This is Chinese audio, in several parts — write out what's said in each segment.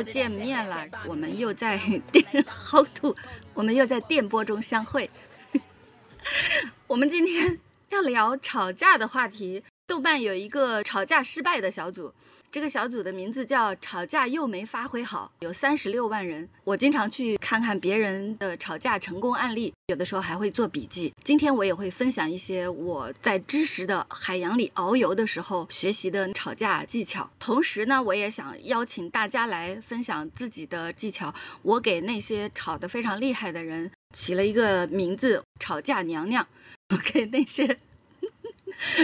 又见面了，我们又在电好土，我们又在电波中相会。我们今天要聊吵架的话题。豆瓣有一个吵架失败的小组。这个小组的名字叫“吵架又没发挥好”，有三十六万人。我经常去看看别人的吵架成功案例，有的时候还会做笔记。今天我也会分享一些我在知识的海洋里遨游的时候学习的吵架技巧。同时呢，我也想邀请大家来分享自己的技巧。我给那些吵得非常厉害的人起了一个名字——吵架娘娘。我给那些。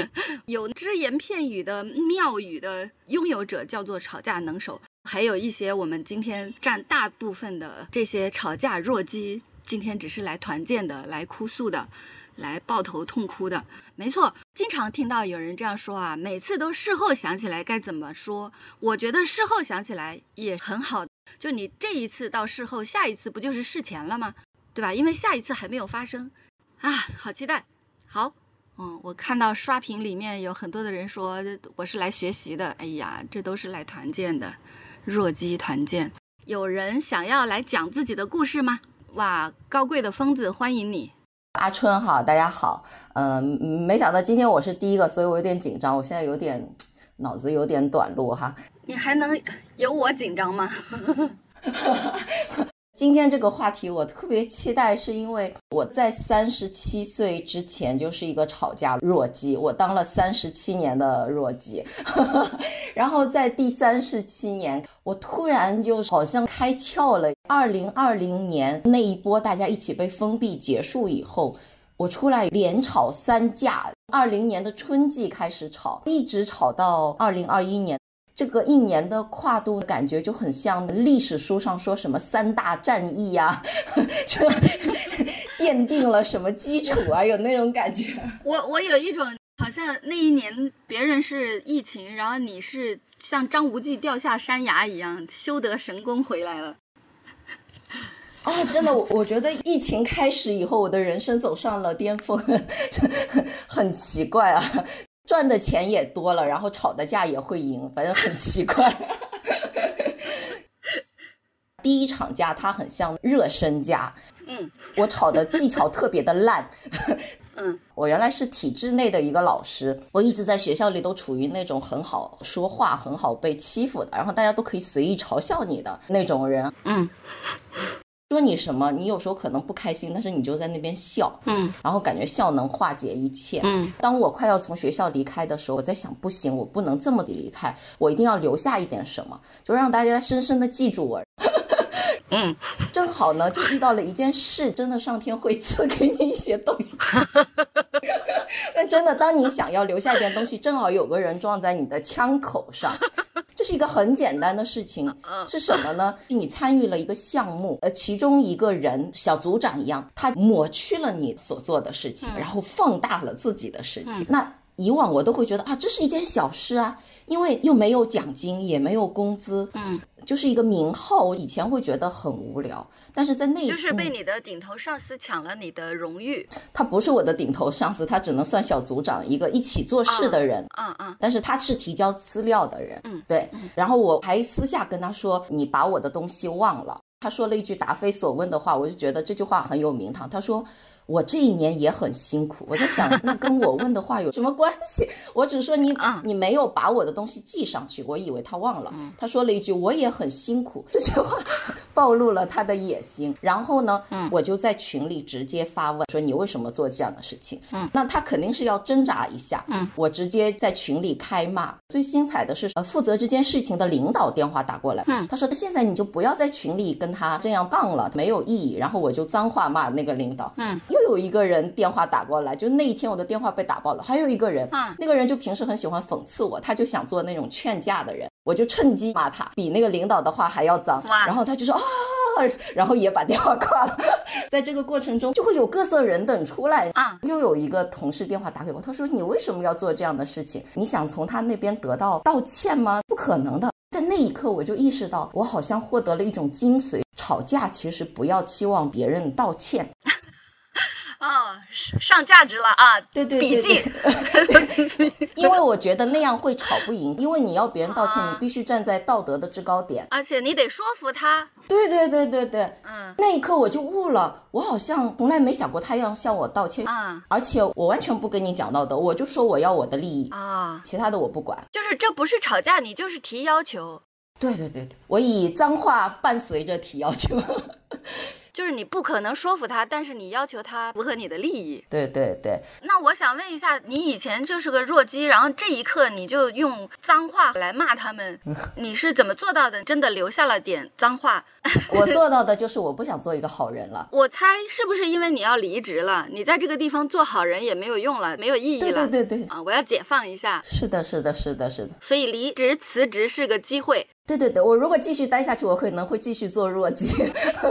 有只言片语的妙语的拥有者叫做吵架能手，还有一些我们今天占大部分的这些吵架弱鸡，今天只是来团建的，来哭诉的，来抱头痛哭的。没错，经常听到有人这样说啊，每次都事后想起来该怎么说。我觉得事后想起来也很好，就你这一次到事后，下一次不就是事前了吗？对吧？因为下一次还没有发生啊，好期待，好。嗯，我看到刷屏里面有很多的人说我是来学习的，哎呀，这都是来团建的，弱鸡团建。有人想要来讲自己的故事吗？哇，高贵的疯子，欢迎你，阿春哈，大家好。嗯，没想到今天我是第一个，所以我有点紧张，我现在有点脑子有点短路哈。你还能有我紧张吗？今天这个话题我特别期待，是因为我在三十七岁之前就是一个吵架弱鸡，我当了三十七年的弱鸡，然后在第三十七年，我突然就好像开窍了。二零二零年那一波大家一起被封闭结束以后，我出来连吵三架，二零年的春季开始吵，一直吵到二零二一年。这个一年的跨度感觉就很像历史书上说什么三大战役呀，就奠定了什么基础啊，有那种感觉。我我有一种好像那一年别人是疫情，然后你是像张无忌掉下山崖一样修得神功回来了。啊，真的，我觉得疫情开始以后，我的人生走上了巅峰，很奇怪啊。赚的钱也多了，然后吵的架也会赢，反正很奇怪。第一场架它很像热身架，嗯，我吵的技巧特别的烂，嗯，我原来是体制内的一个老师，我一直在学校里都处于那种很好说话、很好被欺负的，然后大家都可以随意嘲笑你的那种人，嗯。说你什么？你有时候可能不开心，但是你就在那边笑，嗯，然后感觉笑能化解一切，嗯。当我快要从学校离开的时候，我在想，不行，我不能这么的离开，我一定要留下一点什么，就让大家深深的记住我。嗯，正好呢，就遇到了一件事，真的上天会赐给你一些东西。但真的，当你想要留下一件东西，正好有个人撞在你的枪口上。这是一个很简单的事情，是什么呢？你参与了一个项目，呃，其中一个人小组长一样，他抹去了你所做的事情，然后放大了自己的事情。那以往我都会觉得啊，这是一件小事啊，因为又没有奖金，也没有工资，嗯。就是一个名号，我以前会觉得很无聊，但是在那一就是被你的顶头上司抢了你的荣誉。他不是我的顶头上司，他只能算小组长，一个一起做事的人。嗯嗯。但是他是提交资料的人。嗯，对。然后我还私下跟他说：“你把我的东西忘了。”他说了一句答非所问的话，我就觉得这句话很有名堂。他说。我这一年也很辛苦，我在想，那跟我问的话有什么关系？我只说你，你没有把我的东西寄上去，我以为他忘了。他说了一句，我也很辛苦，这句话暴露了他的野心。然后呢，我就在群里直接发问，说你为什么做这样的事情？嗯，那他肯定是要挣扎一下。嗯，我直接在群里开骂。最精彩的是，呃，负责这件事情的领导电话打过来，嗯，他说现在你就不要在群里跟他这样杠了，没有意义。然后我就脏话骂那个领导，嗯。又有一个人电话打过来，就那一天我的电话被打爆了。还有一个人，那个人就平时很喜欢讽刺我，他就想做那种劝架的人，我就趁机骂他，比那个领导的话还要脏。然后他就说啊，然后也把电话挂了。在这个过程中，就会有各色人等出来啊。又有一个同事电话打给我，他说你为什么要做这样的事情？你想从他那边得到道歉吗？不可能的。在那一刻，我就意识到，我好像获得了一种精髓：吵架其实不要期望别人道歉。哦，啊，上价值了啊！对对笔记。因为我觉得那样会吵不赢，因为你要别人道歉，你必须站在道德的制高点，而且你得说服他。对对对对对，嗯，那一刻我就悟了，我好像从来没想过他要向我道歉啊，而且我完全不跟你讲道德，我就说我要我的利益啊，其他的我不管。就是这不是吵架，你就是提要求。对对对对，我以脏话伴随着提要求。就是你不可能说服他，但是你要求他符合你的利益。对对对。那我想问一下，你以前就是个弱鸡，然后这一刻你就用脏话来骂他们，你是怎么做到的？真的留下了点脏话？我做到的就是我不想做一个好人了。我猜是不是因为你要离职了？你在这个地方做好人也没有用了，没有意义了。对对对。啊，我要解放一下。是的，是的，是的，是的。所以离职辞职是个机会。对对对，我如果继续待下去，我可能会继续做弱鸡。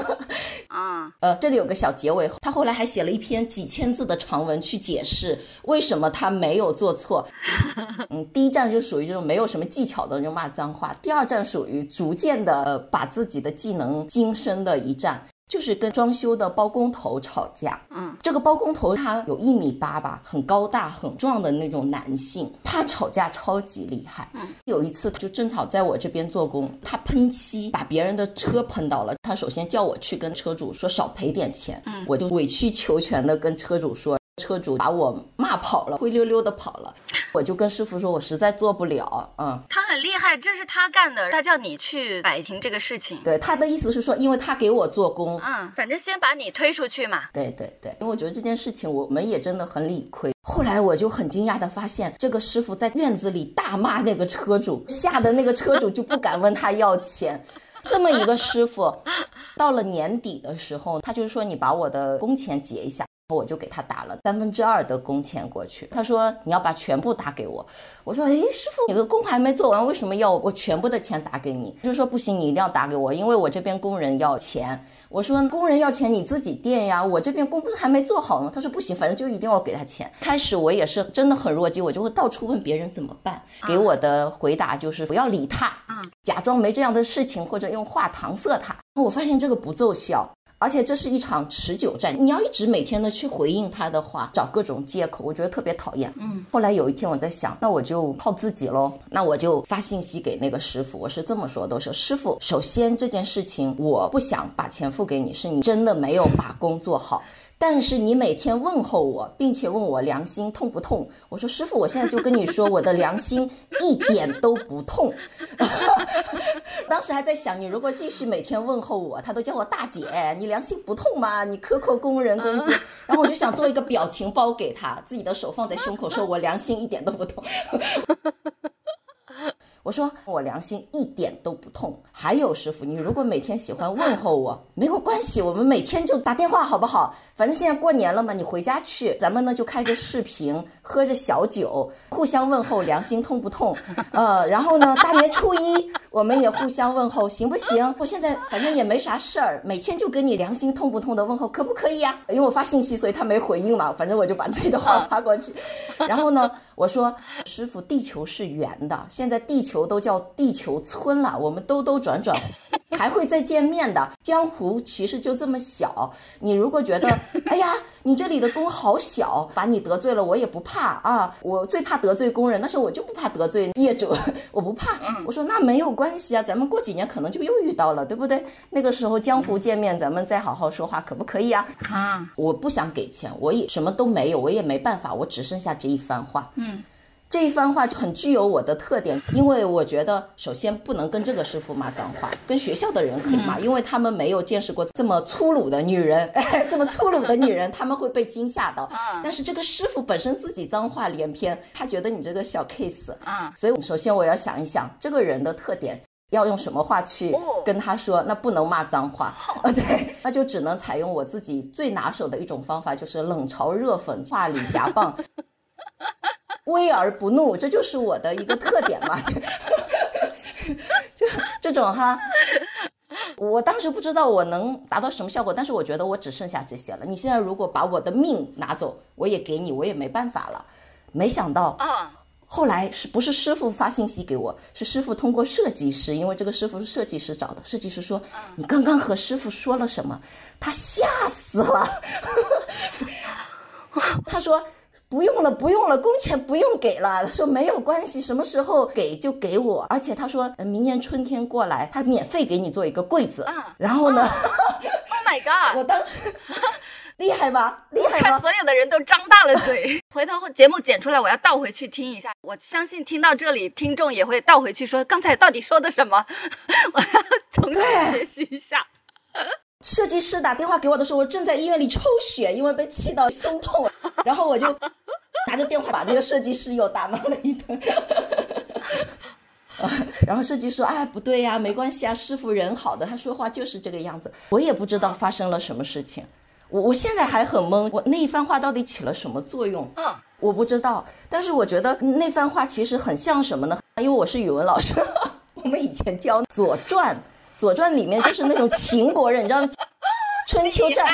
啊，呃，这里有个小结尾，他后来还写了一篇几千字的长文去解释为什么他没有做错。嗯，第一站就属于这种没有什么技巧的就骂脏话，第二站属于逐渐的把自己的技能精深的一站。就是跟装修的包工头吵架，嗯，这个包工头他有一米八吧，很高大很壮的那种男性，他吵架超级厉害。嗯，有一次就正好在我这边做工，他喷漆把别人的车喷到了，他首先叫我去跟车主说少赔点钱，嗯，我就委曲求全的跟车主说。车主把我骂跑了，灰溜溜的跑了，我就跟师傅说，我实在做不了。嗯，他很厉害，这是他干的，他叫你去摆平这个事情。对，他的意思是说，因为他给我做工，嗯，反正先把你推出去嘛。对对对，因为我觉得这件事情我们也真的很理亏。后来我就很惊讶的发现，这个师傅在院子里大骂那个车主，吓得那个车主就不敢问他要钱。这么一个师傅，到了年底的时候，他就说你把我的工钱结一下。我就给他打了三分之二的工钱过去。他说你要把全部打给我。我说诶，师傅，你的工还没做完，为什么要我全部的钱打给你？就说不行，你一定要打给我，因为我这边工人要钱。我说工人要钱你自己垫呀，我这边工不是还没做好吗？他说不行，反正就一定要给他钱。开始我也是真的很弱鸡，我就会到处问别人怎么办。给我的回答就是不要理他，假装没这样的事情，或者用话搪塞他。我发现这个不奏效。而且这是一场持久战，你要一直每天的去回应他的话，找各种借口，我觉得特别讨厌。嗯，后来有一天我在想，那我就靠自己喽，那我就发信息给那个师傅，我是这么说的：我说师傅，首先这件事情我不想把钱付给你，是你真的没有把工做好。但是你每天问候我，并且问我良心痛不痛？我说师傅，我现在就跟你说，我的良心一点都不痛。当时还在想，你如果继续每天问候我，他都叫我大姐，你良心不痛吗？你克扣工人工资。然后我就想做一个表情包给他，自己的手放在胸口，说 我良心一点都不痛。我说我良心一点都不痛。还有师傅，你如果每天喜欢问候我，没有关系，我们每天就打电话好不好？反正现在过年了嘛，你回家去，咱们呢就开个视频，喝着小酒，互相问候，良心痛不痛？呃，然后呢，大年初一我们也互相问候，行不行？我现在反正也没啥事儿，每天就跟你良心痛不痛的问候，可不可以呀？因为我发信息，所以他没回应嘛，反正我就把自己的话发过去。然后呢，我说师傅，地球是圆的，现在地球都叫地球村了，我们兜兜转转。还会再见面的，江湖其实就这么小。你如果觉得，哎呀，你这里的工好小，把你得罪了，我也不怕啊。我最怕得罪工人，但是我就不怕得罪业主，我不怕。我说那没有关系啊，咱们过几年可能就又遇到了，对不对？那个时候江湖见面，咱们再好好说话，可不可以啊？啊，我不想给钱，我也什么都没有，我也没办法，我只剩下这一番话。嗯。这一番话就很具有我的特点，因为我觉得首先不能跟这个师傅骂脏话，跟学校的人可以骂，因为他们没有见识过这么粗鲁的女人，这么粗鲁的女人 他们会被惊吓到。但是这个师傅本身自己脏话连篇，他觉得你这个小 case，啊，所以首先我要想一想这个人的特点，要用什么话去跟他说，那不能骂脏话，啊，对，那就只能采用我自己最拿手的一种方法，就是冷嘲热讽，话里夹棒。威而不怒，这就是我的一个特点嘛。就这种哈，我当时不知道我能达到什么效果，但是我觉得我只剩下这些了。你现在如果把我的命拿走，我也给你，我也没办法了。没想到啊，后来是不是师傅发信息给我？是师傅通过设计师，因为这个师傅是设计师找的。设计师说：“你刚刚和师傅说了什么？”他吓死了。他说。不用了，不用了，工钱不用给了。他说没有关系，什么时候给就给我。而且他说明年春天过来，他免费给你做一个柜子。然后呢？Oh my god！我当时 厉害吧？厉害看所有的人都张大了嘴。回头节目剪出来，我要倒回去听一下。我相信听到这里，听众也会倒回去说刚才到底说的什么。我要重新学习一下。设计师打电话给我的时候，我正在医院里抽血，因为被气到胸痛。然后我就拿着电话把那个设计师又打骂了一顿。然后设计师说：“哎，不对呀，没关系啊，师傅人好的，他说话就是这个样子。”我也不知道发生了什么事情，我我现在还很懵，我那一番话到底起了什么作用？嗯，我不知道。但是我觉得那番话其实很像什么呢？因为我是语文老师，我们以前教《左传》。《左传》里面就是那种秦国人，你知道，春秋战，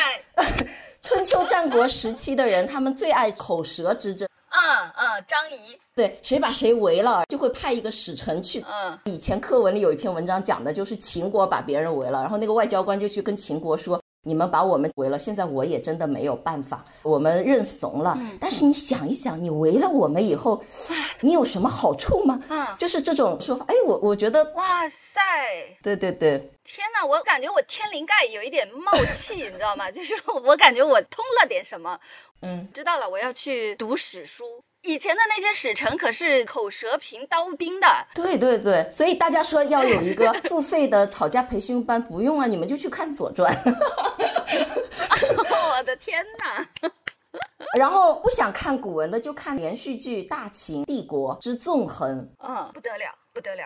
春秋战国时期的人，他们最爱口舌之争。嗯嗯，张仪，对，谁把谁围了，就会派一个使臣去。嗯，以前课文里有一篇文章讲的就是秦国把别人围了，然后那个外交官就去跟秦国说。你们把我们围了，现在我也真的没有办法，我们认怂了。但是你想一想，你围了我们以后，你有什么好处吗？嗯，就是这种说法。哎，我我觉得，哇塞，对对对，天哪，我感觉我天灵盖有一点冒气，你知道吗？就是我感觉我通了点什么。嗯，知道了，我要去读史书。以前的那些使臣可是口舌凭刀兵的，对对对，所以大家说要有一个 付费的吵架培训班，不用啊，你们就去看《左传》。我的天哪！然后不想看古文的，就看连续剧《大秦帝国之纵横》。嗯，不得了，不得了。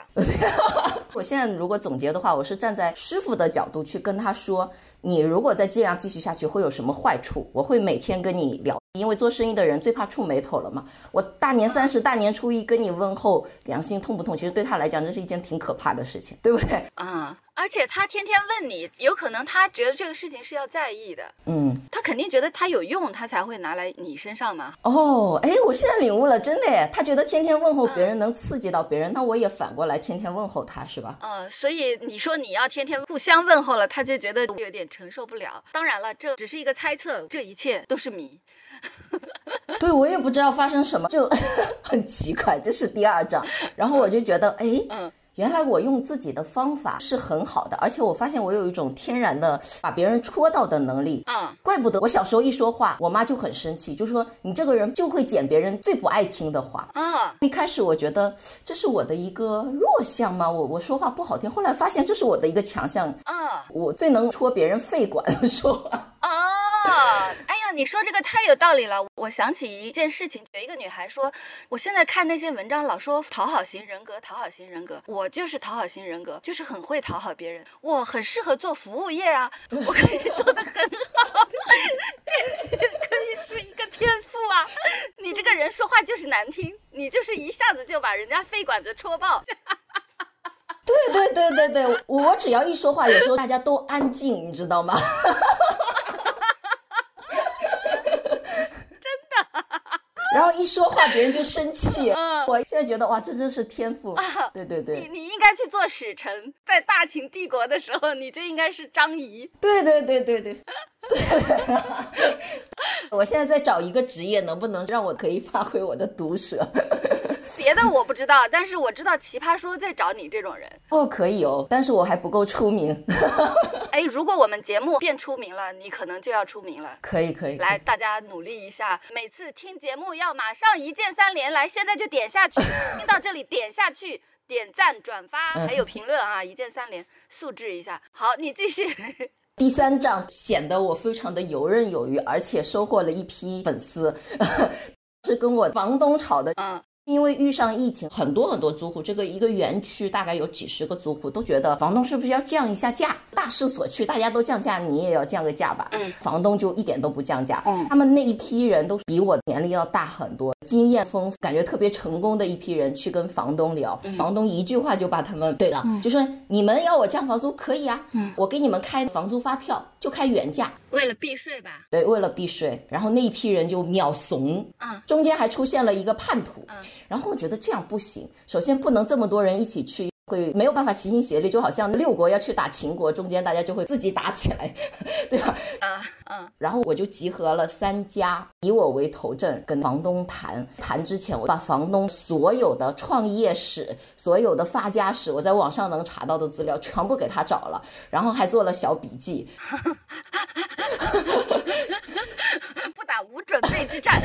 我现在如果总结的话，我是站在师傅的角度去跟他说。你如果再这样继续下去，会有什么坏处？我会每天跟你聊，因为做生意的人最怕触眉头了嘛。我大年三十、大年初一跟你问候，良心痛不痛？其实对他来讲，这是一件挺可怕的事情，对不对？啊，而且他天天问你，有可能他觉得这个事情是要在意的。嗯，他肯定觉得他有用，他才会拿来你身上嘛。哦，哎，我现在领悟了，真的，他觉得天天问候别人能刺激到别人，那我也反过来天天问候他，是吧？嗯，所以你说你要天天互相问候了，他就觉得有点。承受不了。当然了，这只是一个猜测，这一切都是谜。对我也不知道发生什么，就 很奇怪。这是第二章，然后我就觉得，哎。原来我用自己的方法是很好的，而且我发现我有一种天然的把别人戳到的能力。嗯，怪不得我小时候一说话，我妈就很生气，就说你这个人就会捡别人最不爱听的话。嗯，一开始我觉得这是我的一个弱项吗？我我说话不好听，后来发现这是我的一个强项。嗯，我最能戳别人肺管说话。啊，哎呀，你说这个太有道理了。我想起一件事情，有一个女孩说，我现在看那些文章，老说讨好型人格，讨好型人格，我就是讨好型人格，就是很会讨好别人，我很适合做服务业啊，我可以做的很好，这可以是一个天赋啊。你这个人说话就是难听，你就是一下子就把人家肺管子戳爆。对对对对对，我只要一说话，有时候大家都安静，你知道吗？然后一说话，别人就生气。嗯，我现在觉得哇，这真是天赋。啊对对对，你你应该去做使臣，在大秦帝国的时候，你就应该是张仪。对对对对对。我现在在找一个职业，能不能让我可以发挥我的毒舌？别的我不知道，但是我知道奇葩说在找你这种人哦，可以哦，但是我还不够出名。哎，如果我们节目变出名了，你可能就要出名了。可以可以，来，大家努力一下，每次听节目要马上一键三连，来，现在就点下去，听到这里点下去，点赞、转发还有评论啊，一键三连，素质一下。好，你继续。第三章显得我非常的游刃有余，而且收获了一批粉丝，是跟我房东吵的。嗯。因为遇上疫情，很多很多租户，这个一个园区大概有几十个租户，都觉得房东是不是要降一下价？大势所趋，大家都降价，你也要降个价吧？嗯，房东就一点都不降价。嗯，他们那一批人都比我年龄要大很多，经验丰富，感觉特别成功的一批人去跟房东聊，房东一句话就把他们怼了，就说你们要我降房租可以啊，我给你们开房租发票就开原价，为了避税吧？对，为了避税。然后那一批人就秒怂，嗯，中间还出现了一个叛徒。然后我觉得这样不行，首先不能这么多人一起去。会没有办法齐心协力，就好像六国要去打秦国，中间大家就会自己打起来，对吧？啊嗯。然后我就集合了三家，以我为头阵，跟房东谈。谈之前，我把房东所有的创业史、所有的发家史，我在网上能查到的资料全部给他找了，然后还做了小笔记。不打无准备之战。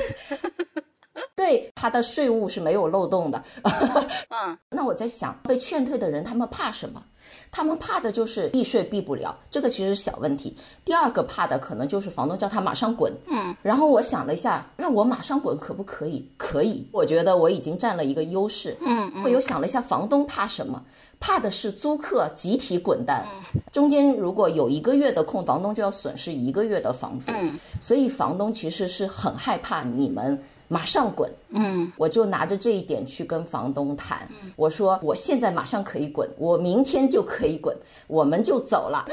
对他的税务是没有漏洞的。嗯，那我在想，被劝退的人他们怕什么？他们怕的就是避税避不了，这个其实是小问题。第二个怕的可能就是房东叫他马上滚。嗯，然后我想了一下，让我马上滚可不可以？可以，我觉得我已经占了一个优势。嗯嗯，我又想了一下，房东怕什么？怕的是租客集体滚蛋。中间如果有一个月的空，房东就要损失一个月的房租。嗯，所以房东其实是很害怕你们。马上滚！嗯，我就拿着这一点去跟房东谈。我说我现在马上可以滚，我明天就可以滚，我们就走了。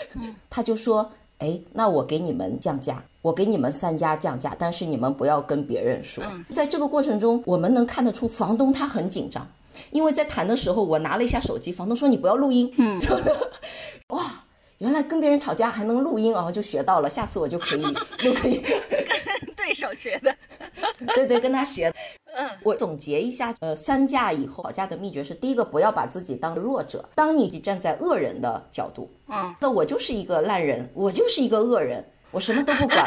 他就说：“哎，那我给你们降价，我给你们三家降价，但是你们不要跟别人说。”在这个过程中，我们能看得出房东他很紧张，因为在谈的时候，我拿了一下手机，房东说：“你不要录音。”嗯，哇，原来跟别人吵架还能录音，然后就学到了，下次我就可以就可以。对手学的，对对，跟他学。嗯，我总结一下，呃，三架以后吵架的秘诀是：第一个，不要把自己当弱者。当你站在恶人的角度，嗯，那我就是一个烂人，我就是一个恶人。我什么都不管，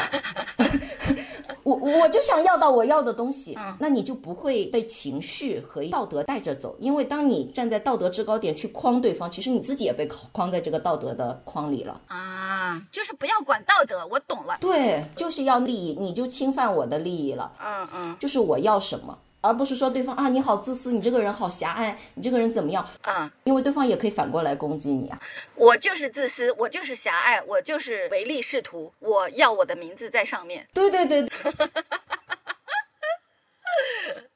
我我就想要到我要的东西，那你就不会被情绪和道德带着走，因为当你站在道德制高点去框对方，其实你自己也被框在这个道德的框里了。啊，就是不要管道德，我懂了，对，就是要利益，你就侵犯我的利益了，嗯嗯，就是我要什么。而不是说对方啊，你好自私，你这个人好狭隘，你这个人怎么样？嗯，因为对方也可以反过来攻击你啊。我就是自私，我就是狭隘，我就是唯利是图，我要我的名字在上面。对对对。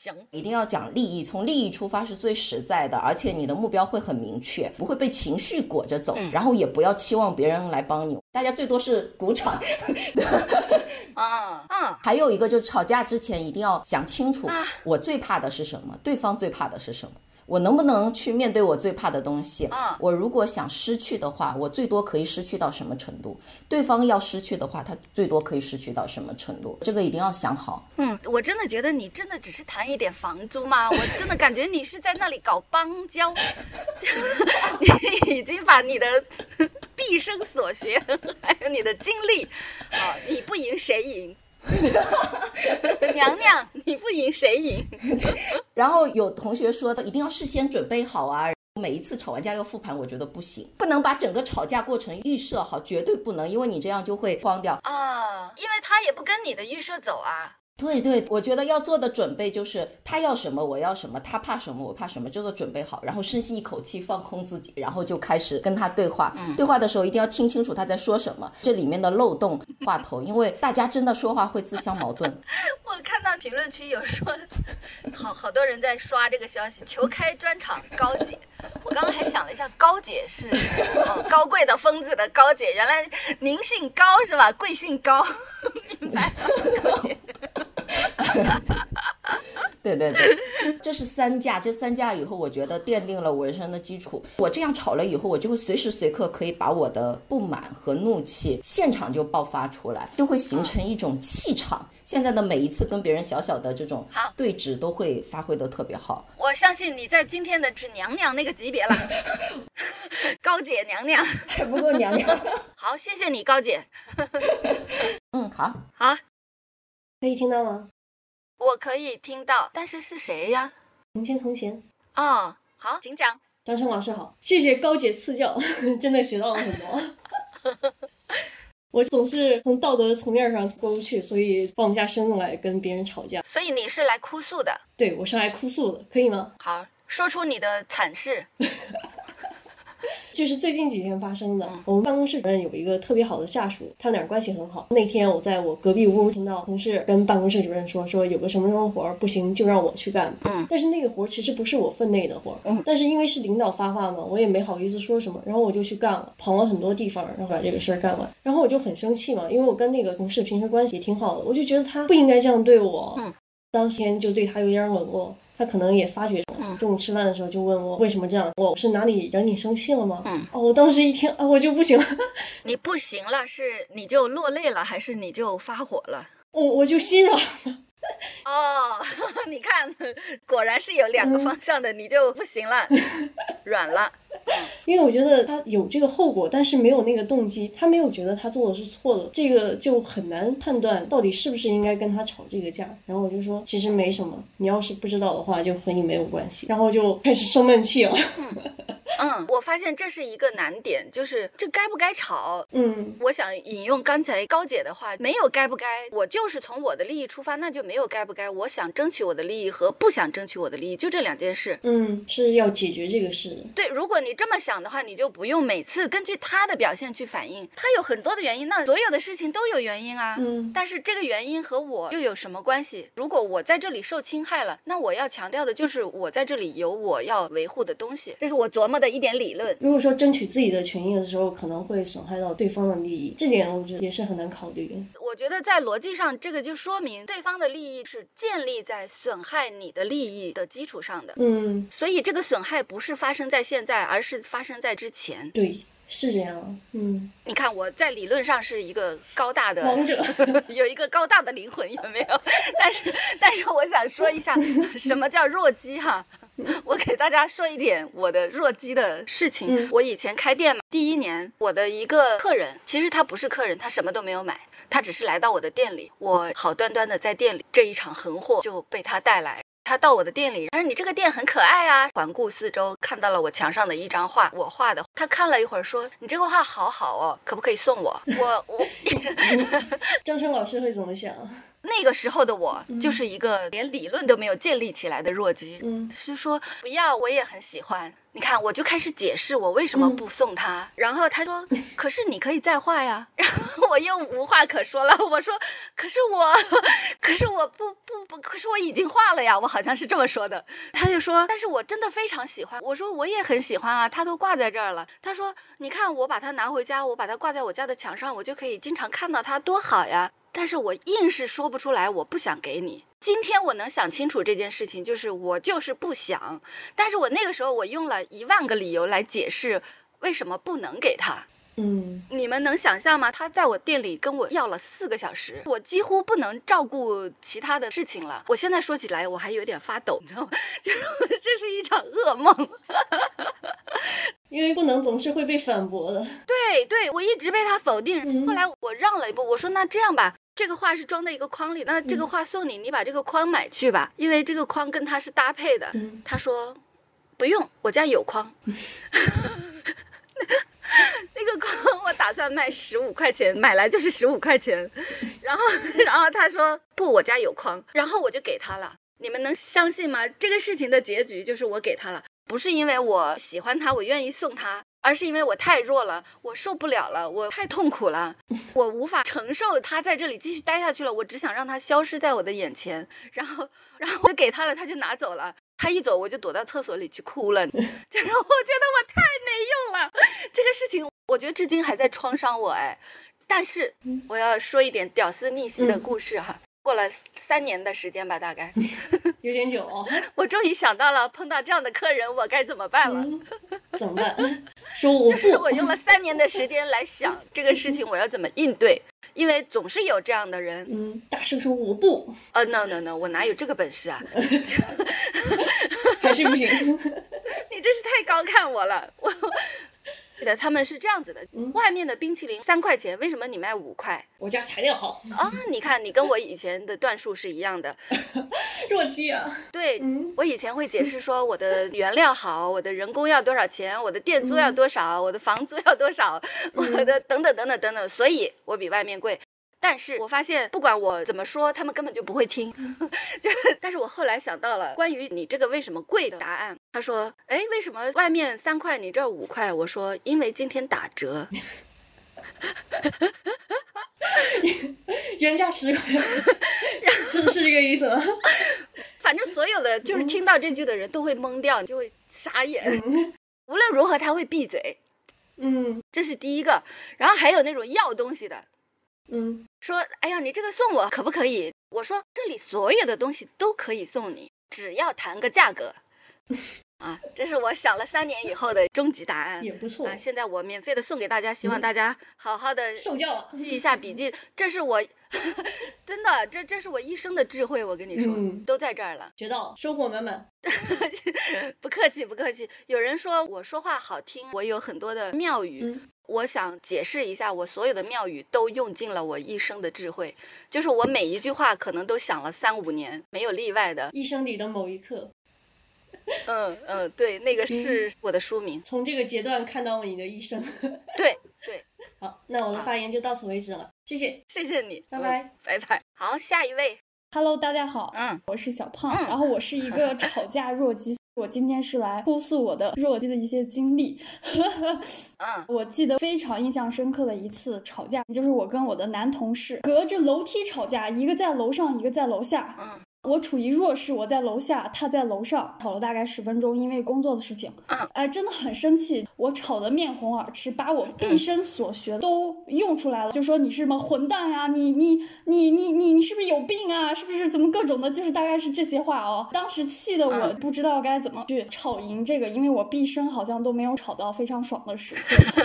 行，一定要讲利益，从利益出发是最实在的，而且你的目标会很明确，不会被情绪裹着走，然后也不要期望别人来帮你，大家最多是鼓掌。啊啊！还有一个就是吵架之前一定要想清楚，我最怕的是什么，对方最怕的是什么。我能不能去面对我最怕的东西？嗯我如果想失去的话，我最多可以失去到什么程度？对方要失去的话，他最多可以失去到什么程度？这个一定要想好。嗯，我真的觉得你真的只是谈一点房租吗？我真的感觉你是在那里搞邦交，你已经把你的毕生所学还有你的经历，啊，你不赢谁赢？娘娘，你不赢谁赢？然后有同学说的，一定要事先准备好啊，每一次吵完架要复盘，我觉得不行，不能把整个吵架过程预设好，绝对不能，因为你这样就会慌掉啊，因为他也不跟你的预设走啊。对对，我觉得要做的准备就是他要什么我要什么，他怕什么我怕什么，这个准备好，然后深吸一口气，放空自己，然后就开始跟他对话。对话的时候一定要听清楚他在说什么，这里面的漏洞话头，因为大家真的说话会自相矛盾。我看到评论区有说，好好多人在刷这个消息，求开专场高姐。我刚刚还想了一下，高姐是哦高贵的疯子的高姐，原来您姓高是吧？贵姓高，明白了，高姐。对对对，这是三架，这三架以后，我觉得奠定了我人生的基础。我这样吵了以后，我就会随时随刻可以把我的不满和怒气现场就爆发出来，就会形成一种气场。现在的每一次跟别人小小的这种对峙，都会发挥的特别好。我相信你在今天的指娘娘那个级别了，高姐娘娘还不够娘娘。好，谢谢你，高姐。嗯，好，好。可以听到吗？我可以听到，但是是谁呀？从前从前。哦，好，请讲。张生老师好，谢谢高姐赐教，真的学到了很多。我总是从道德层面上过不去，所以放不下身子来跟别人吵架。所以你是来哭诉的？对，我是来哭诉的，可以吗？好，说出你的惨事。就是最近几天发生的。我们办公室主任有一个特别好的下属，他俩关系很好。那天我在我隔壁屋听到同事跟办公室主任说，说有个什么什么活儿不行，就让我去干。嗯。但是那个活儿其实不是我分内的活儿。嗯。但是因为是领导发话嘛，我也没好意思说什么，然后我就去干了，跑了很多地方，然后把这个事儿干完。然后我就很生气嘛，因为我跟那个同事平时关系也挺好的，我就觉得他不应该这样对我。嗯。当天就对他有点冷落。他可能也发觉，中午吃饭的时候就问我为什么这样，我是哪里惹你生气了吗？嗯，哦，我当时一听啊，我就不行了。你不行了，是你就落泪了，还是你就发火了？我我就心软了。哦，你看，果然是有两个方向的，你就不行了，软了。因为我觉得他有这个后果，但是没有那个动机，他没有觉得他做的是错的，这个就很难判断到底是不是应该跟他吵这个架。然后我就说，其实没什么，你要是不知道的话，就和你没有关系。然后就开始生闷气了。嗯，我发现这是一个难点，就是这该不该吵？嗯，我想引用刚才高姐的话，没有该不该，我就是从我的利益出发，那就没有该不该。我想争取我的利益和不想争取我的利益，就这两件事。嗯，是要解决这个事。对，如果你这么想的话，你就不用每次根据他的表现去反应，他有很多的原因，那所有的事情都有原因啊。嗯，但是这个原因和我又有什么关系？如果我在这里受侵害了，那我要强调的就是我在这里有我要维护的东西，这是我琢磨的。一点理论，如果说争取自己的权益的时候，可能会损害到对方的利益，这点我觉得也是很难考虑。我觉得在逻辑上，这个就说明对方的利益是建立在损害你的利益的基础上的。嗯，所以这个损害不是发生在现在，而是发生在之前。对。是这样，嗯，你看我在理论上是一个高大的王者，有一个高大的灵魂，有没有？但是，但是我想说一下，什么叫弱鸡哈？我给大家说一点我的弱鸡的事情。我以前开店嘛，第一年我的一个客人，其实他不是客人，他什么都没有买，他只是来到我的店里，我好端端的在店里，这一场横祸就被他带来。他到我的店里，他说：“你这个店很可爱啊！”环顾四周，看到了我墙上的一张画，我画的。他看了一会儿，说：“你这个画好好哦，可不可以送我？”我我，张春老师会怎么想？那个时候的我就是一个连理论都没有建立起来的弱鸡，嗯是说不要，我也很喜欢。你看，我就开始解释我为什么不送他，然后他说：“可是你可以再画呀。”然后我又无话可说了。我说：“可是我，可是我不不不，可是我已经画了呀。”我好像是这么说的。他就说：“但是我真的非常喜欢。”我说：“我也很喜欢啊，他都挂在这儿了。”他说：“你看，我把它拿回家，我把它挂在我家的墙上，我就可以经常看到它，多好呀。”但是我硬是说不出来，我不想给你。今天我能想清楚这件事情，就是我就是不想。但是我那个时候我用了一万个理由来解释为什么不能给他。嗯，你们能想象吗？他在我店里跟我要了四个小时，我几乎不能照顾其他的事情了。我现在说起来我还有点发抖，你知道吗？就是这是一场噩梦，因为不能总是会被反驳的。对对，我一直被他否定。后来我让了一步，我说那这样吧。这个画是装在一个框里，那这个画送你，你把这个框买去吧，因为这个框跟它是搭配的。他说不用，我家有框。那个筐我打算卖十五块钱，买来就是十五块钱。然后，然后他说不，我家有筐。然后我就给他了。你们能相信吗？这个事情的结局就是我给他了，不是因为我喜欢他，我愿意送他。而是因为我太弱了，我受不了了，我太痛苦了，我无法承受他在这里继续待下去了。我只想让他消失在我的眼前，然后，然后我给他了，他就拿走了。他一走，我就躲到厕所里去哭了。就是我觉得我太没用了，这个事情我觉得至今还在创伤我哎。但是我要说一点屌丝逆袭的故事哈。过了三年的时间吧，大概 有点久。我终于想到了，碰到这样的客人，我该怎么办了？怎么办？说我就是我用了三年的时间来想 这个事情，我要怎么应对？因为总是有这样的人，嗯，大声说我不。呃，no no no，我哪有这个本事啊？还是不行。你真是太高看我了，我。的他们是这样子的，外面的冰淇淋三块钱，为什么你卖五块？我家材料好啊！你看，你跟我以前的段数是一样的，弱鸡啊！对，我以前会解释说我的原料好，我的人工要多少钱，我的店租要多少，我的房租要多少，我的等等等等等等，所以我比外面贵。但是我发现，不管我怎么说，他们根本就不会听。就，但是我后来想到了关于你这个为什么贵的答案。他说：“哎，为什么外面三块，你这儿五块？”我说：“因为今天打折。”原价十块，是是这个意思吗？反正所有的就是听到这句的人都会懵掉，就会傻眼。无论如何，他会闭嘴。嗯，这是第一个。然后还有那种要东西的。嗯，说，哎呀，你这个送我可不可以？我说这里所有的东西都可以送你，只要谈个价格。啊，这是我想了三年以后的终极答案，也不错啊。现在我免费的送给大家，希望大家好好的受教，记一下笔记。这是我 真的，这这是我一生的智慧，我跟你说，都在这儿了。学到，收获满满。不客气，不客气。有人说我说话好听，我有很多的妙语。我想解释一下，我所有的妙语都用尽了我一生的智慧，就是我每一句话可能都想了三五年，没有例外的。一生里的某一刻。嗯嗯，对，那个是我的书名。从这个阶段看到了你的一生。对 对，好，那我的发言就到此为止了，谢谢，谢谢你，拜拜，拜拜。好，下一位，Hello，大家好，嗯，我是小胖，然后我是一个 吵架弱鸡，我今天是来哭诉我的弱鸡的一些经历。嗯，我记得非常印象深刻的一次吵架，就是我跟我的男同事隔着楼梯吵架，一个在楼上，一个在楼下。嗯。我处于弱势，我在楼下，他在楼上，吵了大概十分钟，因为工作的事情。哎，真的很生气，我吵得面红耳赤，把我毕生所学都用出来了，就说你是什么混蛋呀，你你你你你你是不是有病啊？是不是怎么各种的，就是大概是这些话哦。当时气得我不知道该怎么去吵赢这个，因为我毕生好像都没有吵到非常爽的时刻。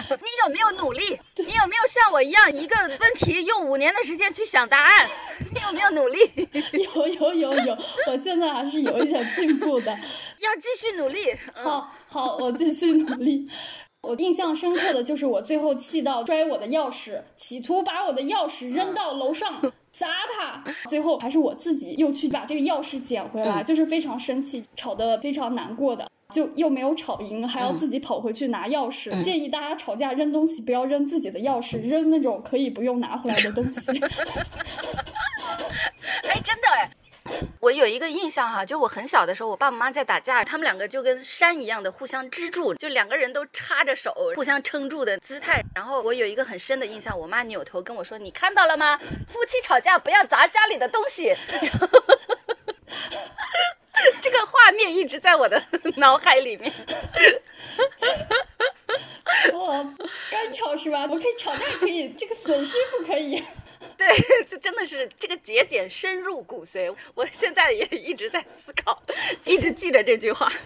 你有没有努力？你有没有像我一样，一个问题用五年的时间去想答案？你有没有努力？有 有有。有，我现在还是有一点进步的，要继续努力。好，好，我继续努力。我印象深刻的就是我最后气到摔我的钥匙，企图把我的钥匙扔到楼上砸他，最后还是我自己又去把这个钥匙捡回来，就是非常生气，吵得非常难过的，就又没有吵赢，还要自己跑回去拿钥匙。建议大家吵架扔东西不要扔自己的钥匙，扔那种可以不用拿回来的东西。哎，真的哎。我有一个印象哈，就我很小的时候，我爸爸妈妈在打架，他们两个就跟山一样的互相支柱，就两个人都插着手，互相撑住的姿态。然后我有一个很深的印象，我妈扭头跟我说：“你看到了吗？夫妻吵架不要砸家里的东西。”这个画面一直在我的脑海里面。哦，干吵是吧？我可以吵架，可以，这个损失不可以。对，这真的是这个节俭深入骨髓。我现在也一直在思考，一直记着这句话。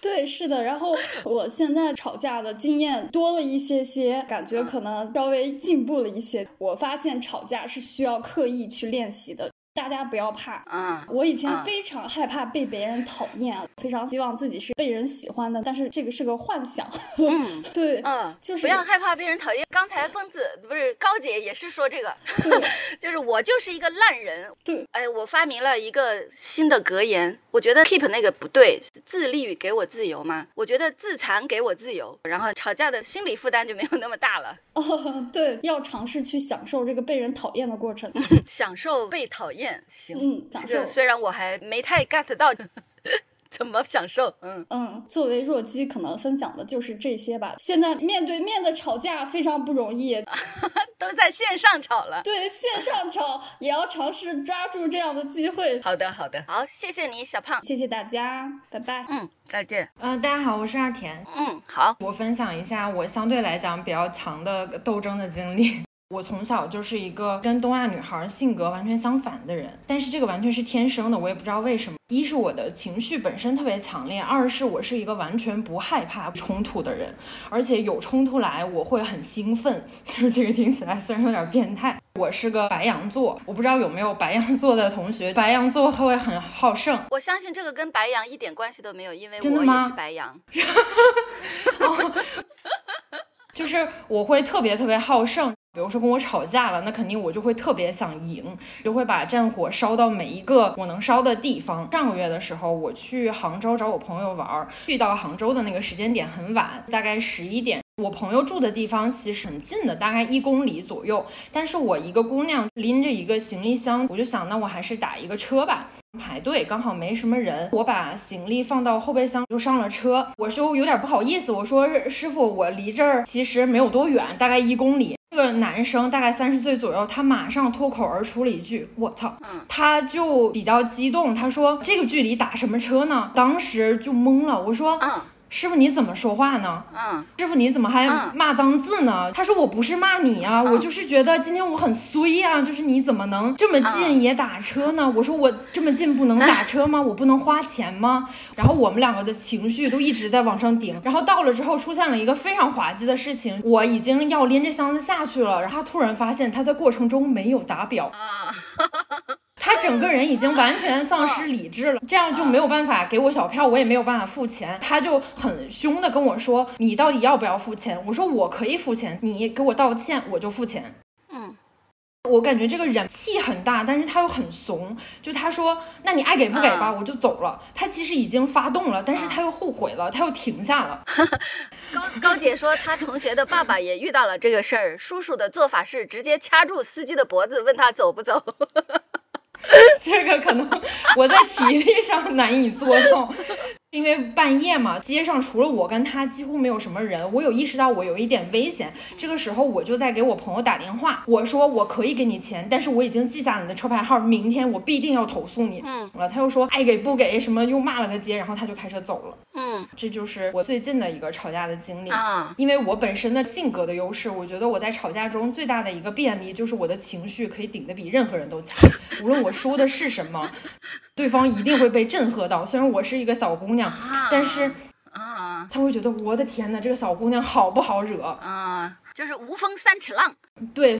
对，是的。然后我现在吵架的经验多了一些些，感觉可能稍微进步了一些。我发现吵架是需要刻意去练习的。大家不要怕，嗯，我以前非常害怕被别人讨厌，非常希望自己是被人喜欢的，但是这个是个幻想。嗯，对，嗯，就是不要害怕被人讨厌。刚才疯子不是高姐也是说这个，就是我就是一个烂人。对，哎，我发明了一个新的格言，我觉得 keep 那个不对，自立给我自由嘛，我觉得自残给我自由，然后吵架的心理负担就没有那么大了。哦，对，要尝试去享受这个被人讨厌的过程，享受被讨厌。行，嗯，这个虽然我还没太 get 到怎么享受，嗯嗯，作为弱鸡，可能分享的就是这些吧。现在面对面的吵架非常不容易，都在线上吵了。对，线上吵也要尝试抓住这样的机会。好的，好的，好，谢谢你，小胖，谢谢大家，拜拜。嗯，再见。嗯，大家好，我是二田。嗯，好，我分享一下我相对来讲比较强的斗争的经历。我从小就是一个跟东亚女孩性格完全相反的人，但是这个完全是天生的，我也不知道为什么。一是我的情绪本身特别强烈，二是我是一个完全不害怕冲突的人，而且有冲突来我会很兴奋。就是这个听起来虽然有点变态。我是个白羊座，我不知道有没有白羊座的同学，白羊座会很好胜。我相信这个跟白羊一点关系都没有，因为我也是白羊。就是我会特别特别好胜。比如说跟我吵架了，那肯定我就会特别想赢，就会把战火烧到每一个我能烧的地方。上个月的时候，我去杭州找我朋友玩，去到杭州的那个时间点很晚，大概十一点。我朋友住的地方其实很近的，大概一公里左右。但是我一个姑娘拎着一个行李箱，我就想，那我还是打一个车吧。排队刚好没什么人，我把行李放到后备箱就上了车。我就有点不好意思，我说师傅，我离这儿其实没有多远，大概一公里。这个男生大概三十岁左右，他马上脱口而出了一句：“我操！”他就比较激动，他说：“这个距离打什么车呢？”当时就懵了，我说：“师傅你怎么说话呢？嗯，师傅你怎么还骂脏字呢？他说我不是骂你啊，我就是觉得今天我很衰啊，就是你怎么能这么近也打车呢？我说我这么近不能打车吗？我不能花钱吗？然后我们两个的情绪都一直在往上顶，然后到了之后出现了一个非常滑稽的事情，我已经要拎着箱子下去了，然后他突然发现他在过程中没有打表。他整个人已经完全丧失理智了，这样就没有办法给我小票，我也没有办法付钱。他就很凶的跟我说：“你到底要不要付钱？”我说：“我可以付钱，你给我道歉，我就付钱。”嗯。我感觉这个人气很大，但是他又很怂。就他说：“那你爱给不给吧，我就走了。”他其实已经发动了，但是他又后悔了，他又停下了。高高姐说，他同学的爸爸也遇到了这个事儿，叔叔的做法是直接掐住司机的脖子，问他走不走。这个可能我在体力上难以做到。因为半夜嘛，街上除了我跟他，几乎没有什么人。我有意识到我有一点危险，这个时候我就在给我朋友打电话，我说我可以给你钱，但是我已经记下了你的车牌号，明天我必定要投诉你。嗯，了，他又说爱给不给，什么又骂了个街，然后他就开车走了。嗯，这就是我最近的一个吵架的经历啊。因为我本身的性格的优势，我觉得我在吵架中最大的一个便利就是我的情绪可以顶得比任何人都强，无论我说的是什么，对方一定会被震撼到。虽然我是一个小姑娘。但是，啊，他会觉得我的天哪，这个小姑娘好不好惹啊？就是无风三尺浪，对，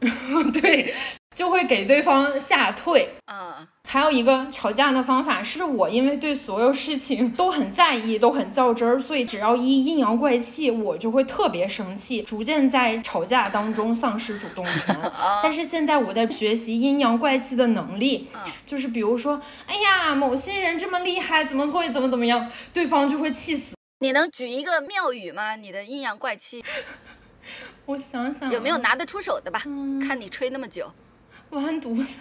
对，就会给对方吓退。嗯。还有一个吵架的方法是我，因为对所有事情都很在意，都很较真儿，所以只要一阴阳怪气，我就会特别生气，逐渐在吵架当中丧失主动权。但是现在我在学习阴阳怪气的能力，就是比如说，哎呀，某些人这么厉害，怎么会怎么怎么样，对方就会气死。你能举一个妙语吗？你的阴阳怪气，我想想，有没有拿得出手的吧？看你吹那么久。完犊子，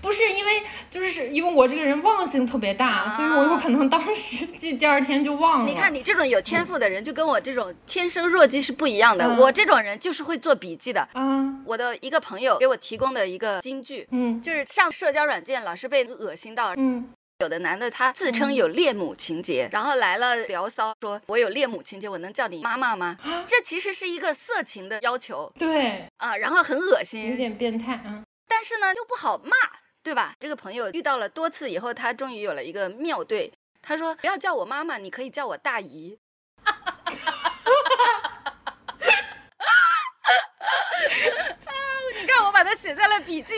不是因为就是因为我这个人忘性特别大，所以我有可能当时 记第二天就忘了。你看你这种有天赋的人，就跟我这种天生弱鸡是不一样的。我这种人就是会做笔记的。啊，我的一个朋友给我提供的一个金句，嗯，就是上社交软件老是被恶心到，嗯，有的男的他自称有恋母情节，然后来了聊骚，说我有恋母情节，我能叫你妈妈吗？这其实是一个色情的要求。对，啊，然后很恶心，有点变态，嗯。但是呢，又不好骂，对吧？这个朋友遇到了多次以后，他终于有了一个妙对。他说：“不要叫我妈妈，你可以叫我大姨。”你看，我把它写在了笔记。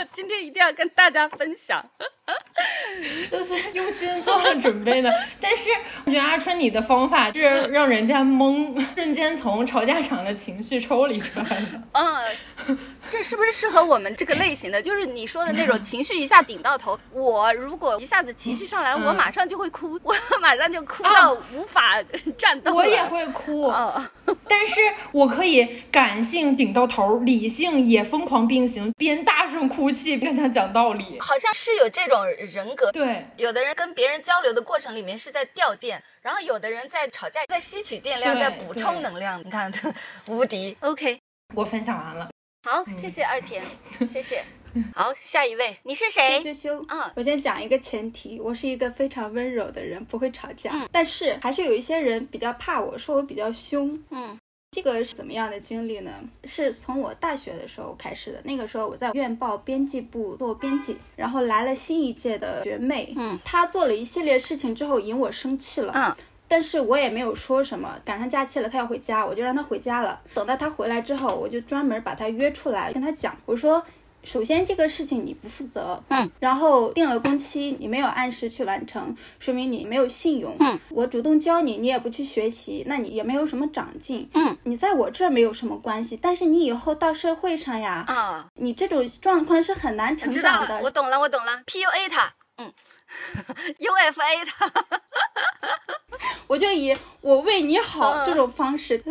我今天一定要跟大家分享。都是用心做了准备的，但是我觉得阿春你的方法是让人家懵，瞬间从吵架场的情绪抽离出来的。嗯，这是不是适合我们这个类型的？就是你说的那种情绪一下顶到头。我如果一下子情绪上来，我马上就会哭，我马上就哭到无法战斗。我也会哭，但是我可以感性顶到头，理性也疯狂并行，边大声哭泣边跟他讲道理。好像是有这种。人格对，有的人跟别人交流的过程里面是在掉电，然后有的人在吵架，在吸取电量，在补充能量。你看，无敌。OK，我分享完了。好，谢谢二田，谢谢。好，下一位，你是谁？羞羞。嗯，我先讲一个前提，我是一个非常温柔的人，不会吵架，但是还是有一些人比较怕我，说我比较凶。嗯。这个是怎么样的经历呢？是从我大学的时候开始的。那个时候我在院报编辑部做编辑，然后来了新一届的学妹，嗯，她做了一系列事情之后引我生气了，嗯，但是我也没有说什么。赶上假期了，她要回家，我就让她回家了。等到她回来之后，我就专门把她约出来，跟她讲，我说。首先，这个事情你不负责，嗯，然后定了工期，你没有按时去完成，说明你没有信用，嗯，我主动教你，你也不去学习，那你也没有什么长进，嗯，你在我这儿没有什么关系，但是你以后到社会上呀，啊，你这种状况是很难成长的。我懂了，我懂了，PUA 他，嗯，UFA 他，我就以我为你好这种方式，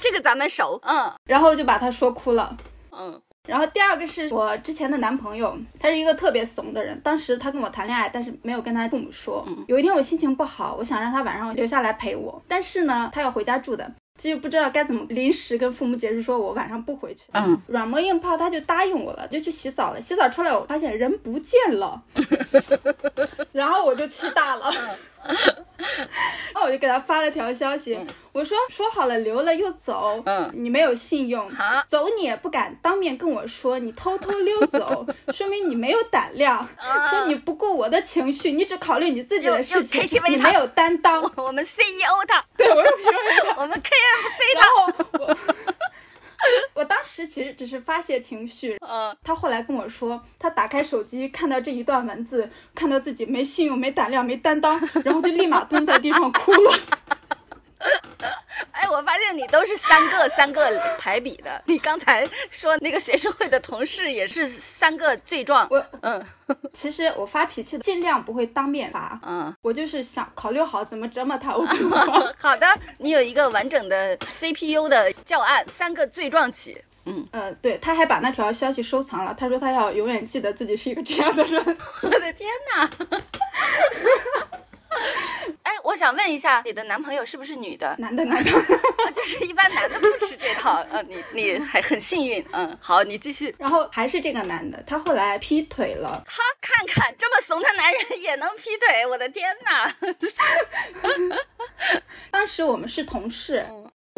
这个咱们熟，嗯，然后就把他说哭了，嗯。然后第二个是我之前的男朋友，他是一个特别怂的人。当时他跟我谈恋爱，但是没有跟他父母说。有一天我心情不好，我想让他晚上留下来陪我，但是呢，他要回家住的，这就不知道该怎么临时跟父母解释，说我晚上不回去。嗯，软磨硬泡，他就答应我了，就去洗澡了。洗澡出来，我发现人不见了，然后我就气大了。我就给他发了条消息，我说说好了留了又走，嗯，你没有信用，走你也不敢当面跟我说，你偷偷溜走，说明你没有胆量，说你不顾我的情绪，你只考虑你自己的事情，你没有担当。我们 CEO 他，对我又 KTV 他，我们 KFC 他。我 当时其实只是发泄情绪，嗯，他后来跟我说，他打开手机看到这一段文字，看到自己没信用、没胆量、没担当，然后就立马蹲在地上哭了。哎，我发现你都是三个三个排比的。你刚才说那个学生会的同事也是三个罪状。我嗯，其实我发脾气尽量不会当面发，嗯，我就是想考虑好怎么折磨他。我 好的，你有一个完整的 CPU 的教案，三个罪状起。嗯呃，对，他还把那条消息收藏了。他说他要永远记得自己是一个这样的人。我的天哪！哎，我想问一下，你的男朋友是不是女的？男的，男的，就是一般男的不吃这套。呃，你你还很幸运。嗯，好，你继续。然后还是这个男的，他后来劈腿了。哈，看看这么怂的男人也能劈腿，我的天哪！当时我们是同事。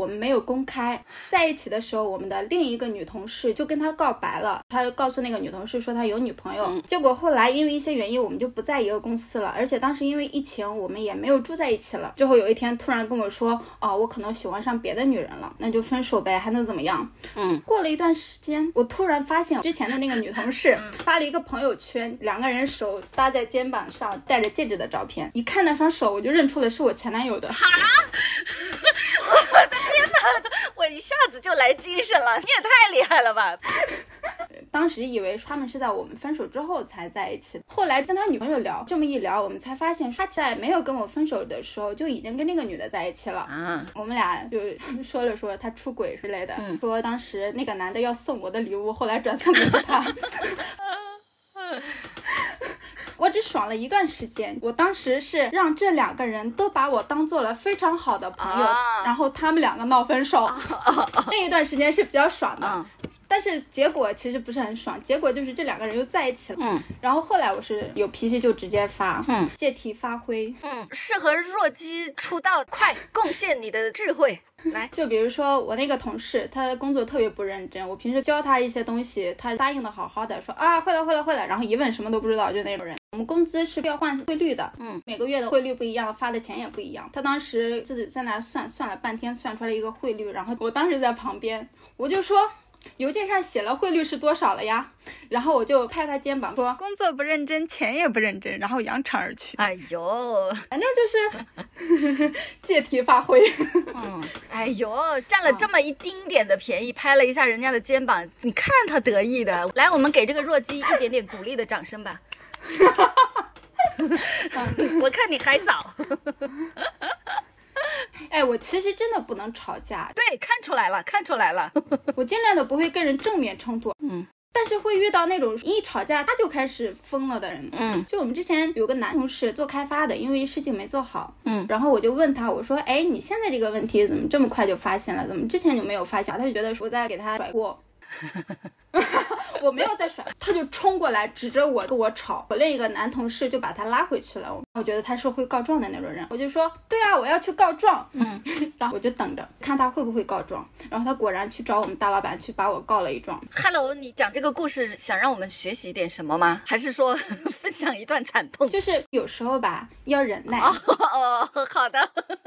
我们没有公开在一起的时候，我们的另一个女同事就跟他告白了。他就告诉那个女同事说他有女朋友。结果后来因为一些原因，我们就不在一个公司了。而且当时因为疫情，我们也没有住在一起了。之后有一天突然跟我说，哦，我可能喜欢上别的女人了，那就分手呗，还能怎么样？嗯。过了一段时间，我突然发现之前的那个女同事 发了一个朋友圈，两个人手搭在肩膀上，戴着戒指的照片。一看那双手，我就认出了是我前男友的。哈。我一下子就来精神了，你也太厉害了吧！当时以为他们是在我们分手之后才在一起，后来跟他女朋友聊，这么一聊，我们才发现他在没有跟我分手的时候就已经跟那个女的在一起了。啊，我们俩就说了说他出轨之类的，说当时那个男的要送我的礼物，后来转送给了他。我只爽了一段时间，我当时是让这两个人都把我当做了非常好的朋友，然后他们两个闹分手，那一段时间是比较爽的，但是结果其实不是很爽，结果就是这两个人又在一起了。嗯，然后后来我是有脾气就直接发，嗯，借题发挥，嗯，适合弱鸡出道，快贡献你的智慧。来，就比如说我那个同事，他工作特别不认真。我平时教他一些东西，他答应的好好的，说啊会了会了会了，然后一问什么都不知道，就那种人。我们工资是要换汇率的，嗯，每个月的汇率不一样，发的钱也不一样。他当时自己在那算，算了半天，算出来一个汇率，然后我当时在旁边，我就说。邮件上写了汇率是多少了呀？然后我就拍他肩膀说：“工作不认真，钱也不认真。”然后扬长而去。哎呦，反正就是 借题发挥。嗯，哎呦，占了这么一丁点的便宜，拍了一下人家的肩膀，你看他得意的。来，我们给这个弱鸡一点点鼓励的掌声吧。我看你还早。哎，我其实真的不能吵架。对，看出来了，看出来了。我尽量的不会跟人正面冲突。嗯，但是会遇到那种一吵架他就开始疯了的人。嗯，就我们之前有个男同事做开发的，因为事情没做好。嗯，然后我就问他，我说，哎，你现在这个问题怎么这么快就发现了？怎么之前就没有发现？他就觉得我在给他甩锅。我没有在甩，他就冲过来指着我跟我吵，我另一个男同事就把他拉回去了。我觉得他是会告状的那种人，我就说对啊，我要去告状。嗯，然后我就等着看他会不会告状。然后他果然去找我们大老板去把我告了一状。Hello，你讲这个故事想让我们学习点什么吗？还是说 分享一段惨痛？就是有时候吧，要忍耐。哦，好的。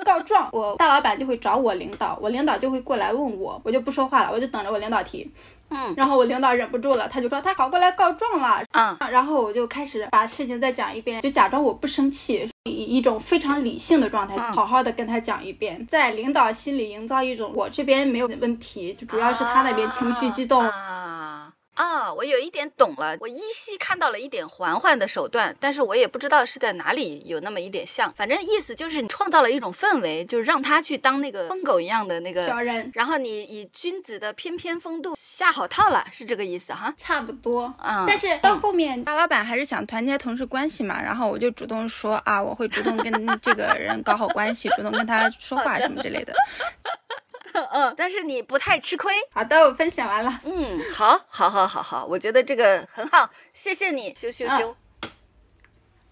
告状，我大老板就会找我领导，我领导就会过来问我，我就不说话了，我就等着我领导提。嗯，然后我领导忍不住了，他就说他跑过来告状了。嗯，然后我就开始把事情再讲一遍，就假装我不生气，以一种非常理性的状态，好好的跟他讲一遍，在领导心里营造一种我这边没有问题，就主要是他那边情绪激动。啊，我有一点懂了，我依稀看到了一点环环的手段，但是我也不知道是在哪里有那么一点像，反正意思就是你创造了一种氛围，就是让他去当那个疯狗一样的那个小人，然后你以君子的翩翩风度下好套了，是这个意思哈？差不多，嗯。但是到后面大老板还是想团结同事关系嘛，然后我就主动说啊，我会主动跟这个人搞好关系，主动跟他说话什么之类的。嗯，但是你不太吃亏。好的，我分享完了。嗯，好，好，好，好，好，我觉得这个很好，谢谢你，羞羞羞。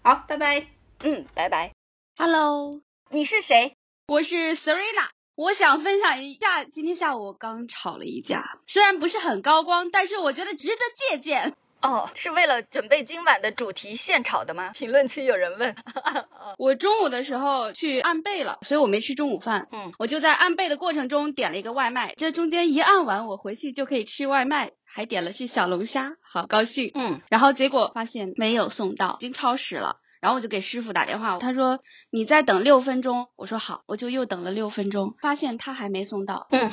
好，拜拜。嗯，拜拜。Hello，你是谁？我是 Serena，我想分享一下今天下午我刚吵了一架，虽然不是很高光，但是我觉得值得借鉴。哦，是为了准备今晚的主题现炒的吗？评论区有人问。我中午的时候去按背了，所以我没吃中午饭。嗯，我就在按背的过程中点了一个外卖，这中间一按完，我回去就可以吃外卖，还点了只小龙虾，好高兴。嗯，然后结果发现没有送到，已经超时了。然后我就给师傅打电话，他说你再等六分钟。我说好，我就又等了六分钟，发现他还没送到。嗯，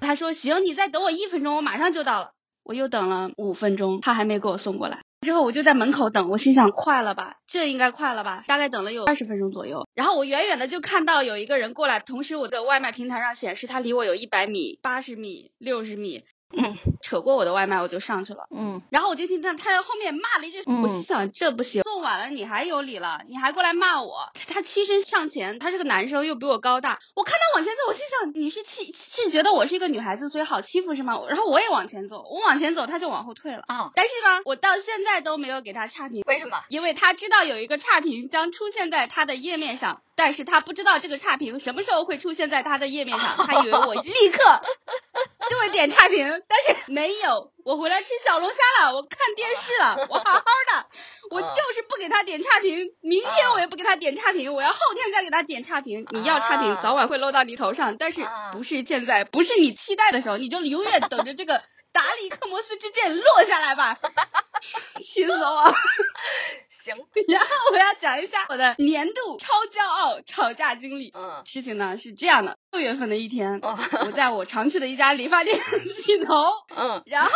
他说行，你再等我一分钟，我马上就到了。我又等了五分钟，他还没给我送过来。之后我就在门口等，我心想快了吧，这应该快了吧。大概等了有二十分钟左右，然后我远远的就看到有一个人过来，同时我的外卖平台上显示他离我有一百米、八十米、六十米。嗯，扯过我的外卖，我就上去了。嗯，然后我就听到他在后面骂了一句，我心想这不行，送晚了你还有理了，你还过来骂我。他欺身上前，他是个男生，又比我高大。我看他往前走，我心想你是欺是觉得我是一个女孩子，所以好欺负是吗？然后我也往前走，我往前走，他就往后退了。啊，但是呢，我到现在都没有给他差评，为什么？因为他知道有一个差评将出现在他的页面上。但是他不知道这个差评什么时候会出现在他的页面上，他以为我立刻 就会点差评，但是没有。我回来吃小龙虾了，我看电视了，我好好的，我就是不给他点差评，明天我也不给他点差评，我要后天再给他点差评。你要差评，早晚会落到你头上，但是不是现在，不是你期待的时候，你就永远等着这个达里克摩斯之剑落下来吧。气死我！行，然后我要讲一下我的年度超骄傲吵架经历。嗯，事情呢是这样的。六月份的一天，我在我常去的一家理发店洗头。嗯，然后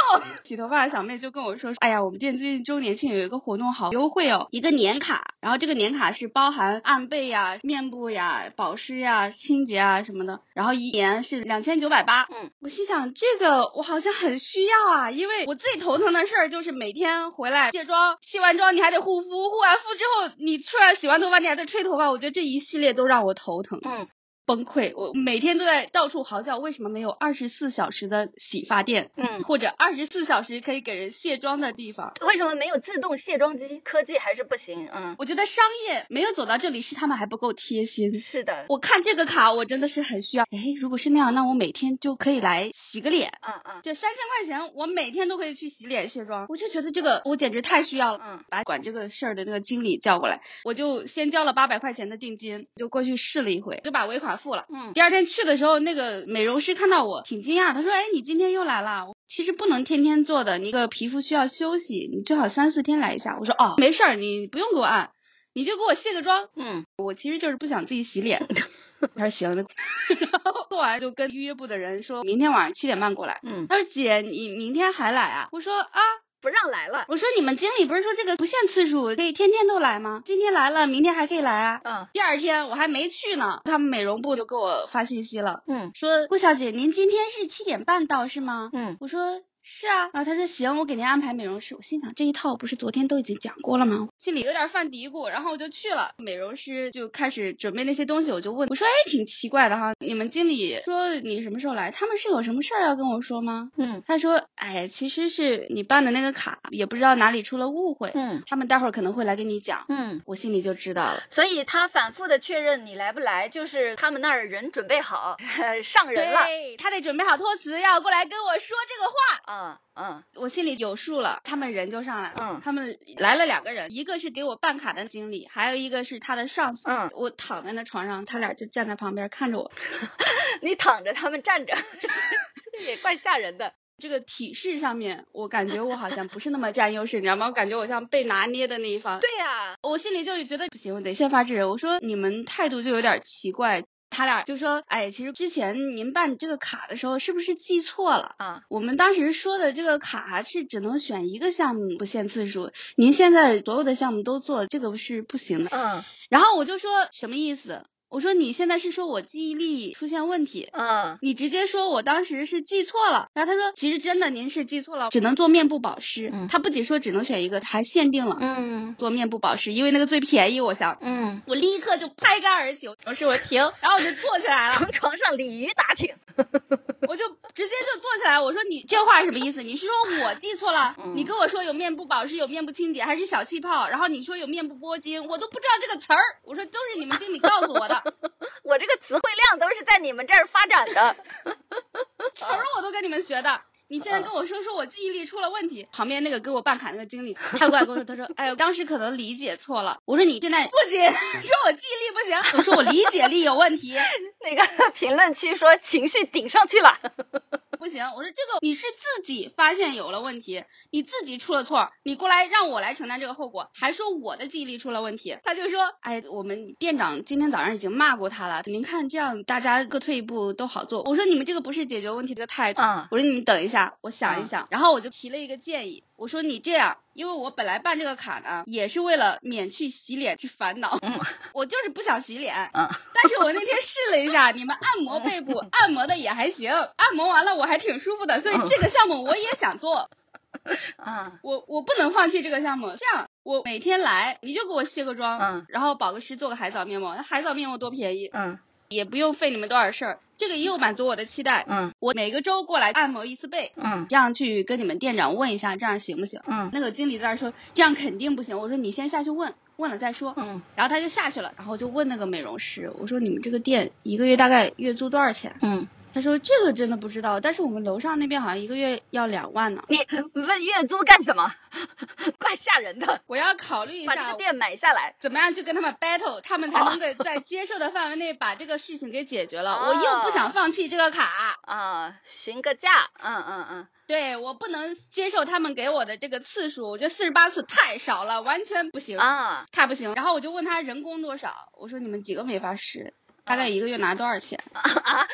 洗头发的小妹就跟我说：“哎呀，我们店最近周年庆有一个活动，好优惠哦，一个年卡。然后这个年卡是包含按背呀、面部呀、保湿呀、清洁啊什么的。然后一年是两千九百八。嗯，我心想这个我好像很需要啊，因为我最头疼的事儿就是每天回来卸妆，卸完妆你还得护肤，护完肤之后你出来洗完头发你还得吹头发，我觉得这一系列都让我头疼。嗯。”崩溃！我每天都在到处嚎叫，为什么没有二十四小时的洗发店？嗯，或者二十四小时可以给人卸妆的地方？为什么没有自动卸妆机？科技还是不行。嗯，我觉得商业没有走到这里，是他们还不够贴心。是的，我看这个卡，我真的是很需要。哎，如果是那样，那我每天就可以来洗个脸。嗯嗯，就三千块钱，我每天都可以去洗脸卸妆。我就觉得这个我简直太需要了。嗯，把管这个事儿的那个经理叫过来，我就先交了八百块钱的定金，就过去试了一回，就把尾款付了。嗯，第二天。去的时候，那个美容师看到我挺惊讶，他说：“哎，你今天又来了？其实不能天天做的，你个皮肤需要休息，你最好三四天来一下。”我说：“哦，没事儿，你不用给我按，你就给我卸个妆。”嗯，我其实就是不想自己洗脸。他说：“行。”然后做完就跟预约部的人说明天晚上七点半过来。嗯，他说：“姐，你明天还来啊？”我说：“啊。”不让来了，我说你们经理不是说这个不限次数，可以天天都来吗？今天来了，明天还可以来啊。嗯，第二天我还没去呢，他们美容部就给我发信息了，嗯，说顾小姐，您今天是七点半到是吗？嗯，我说。是啊，然后他说行，我给您安排美容师。我心想这一套不是昨天都已经讲过了吗？心里有点犯嘀咕，然后我就去了。美容师就开始准备那些东西，我就问我说，哎，挺奇怪的哈，你们经理说你什么时候来？他们是有什么事儿要跟我说吗？嗯，他说，哎，其实是你办的那个卡，也不知道哪里出了误会。嗯，他们待会儿可能会来跟你讲。嗯，我心里就知道了。所以他反复的确认你来不来，就是他们那儿人准备好 上人了。对，他得准备好托词要过来跟我说这个话。嗯嗯，我心里有数了，他们人就上来了。嗯，他们来了两个人，一个是给我办卡的经理，还有一个是他的上司。嗯，我躺在那床上，他俩就站在旁边看着我。你躺着，他们站着，这个也怪吓人的。这个体式上面，我感觉我好像不是那么占优势，你知道吗？我感觉我像被拿捏的那一方。对呀，我心里就觉得不行，我得先发制人。我说你们态度就有点奇怪。他俩就说：“哎，其实之前您办这个卡的时候，是不是记错了啊？我们当时说的这个卡是只能选一个项目，不限次数。您现在所有的项目都做，这个是不行的。嗯，然后我就说什么意思？”我说你现在是说我记忆力出现问题，嗯，你直接说我当时是记错了，然后他说其实真的您是记错了，只能做面部保湿，嗯，他不仅说只能选一个，还限定了，嗯，做面部保湿，因为那个最便宜，我想，嗯，我立刻就拍杆而起，我说我停，然后我就坐起来了，从床上鲤鱼打挺，我就直接就坐起来，我说你这话什么意思？你是说我记错了？你跟我说有面部保湿，有面部清洁，还是小气泡？然后你说有面部拨筋，我都不知道这个词儿，我说都是你们经理告诉我的。我这个词汇量都是在你们这儿发展的，词我都跟你们学的。你现在跟我说说我记忆力出了问题。旁边那个给我办卡那个经理，他过来跟我说，他说，哎，当时可能理解错了。我说你现在不行，说我记忆力不行，我说我理解力有问题。那个评论区说情绪顶上去了。不行，我说这个你是自己发现有了问题，你自己出了错，你过来让我来承担这个后果，还说我的记忆力出了问题。他就说，哎，我们店长今天早上已经骂过他了。您看这样大家各退一步都好做。我说你们这个不是解决问题的态度。嗯，我说你们等一下，我想一想。然后我就提了一个建议，我说你这样。因为我本来办这个卡呢，也是为了免去洗脸之烦恼。我就是不想洗脸。嗯。但是我那天试了一下，你们按摩背部，按摩的也还行，按摩完了我还挺舒服的，所以这个项目我也想做。啊。我我不能放弃这个项目。这样，我每天来，你就给我卸个妆，嗯，然后保个湿，做个海藻面膜。那海藻面膜多便宜。嗯。也不用费你们多少事儿，这个又满足我的期待。嗯，我每个周过来按摩一次背。嗯，这样去跟你们店长问一下，这样行不行？嗯，那个经理在那说，这样肯定不行。我说你先下去问问了再说。嗯，然后他就下去了，然后就问那个美容师，我说你们这个店一个月大概月租多少钱？嗯。他说这个真的不知道，但是我们楼上那边好像一个月要两万呢。你问月租干什么？怪吓人的。我要考虑一下，把这个店买下来，怎么样去跟他们 battle，他们才能够在接受的范围内把这个事情给解决了。我又不想放弃这个卡啊，询个价。嗯嗯嗯，对我不能接受他们给我的这个次数，我觉得四十八次太少了，完全不行啊，太不行。然后我就问他人工多少，我说你们几个美发师？大概一个月拿多少钱？啊，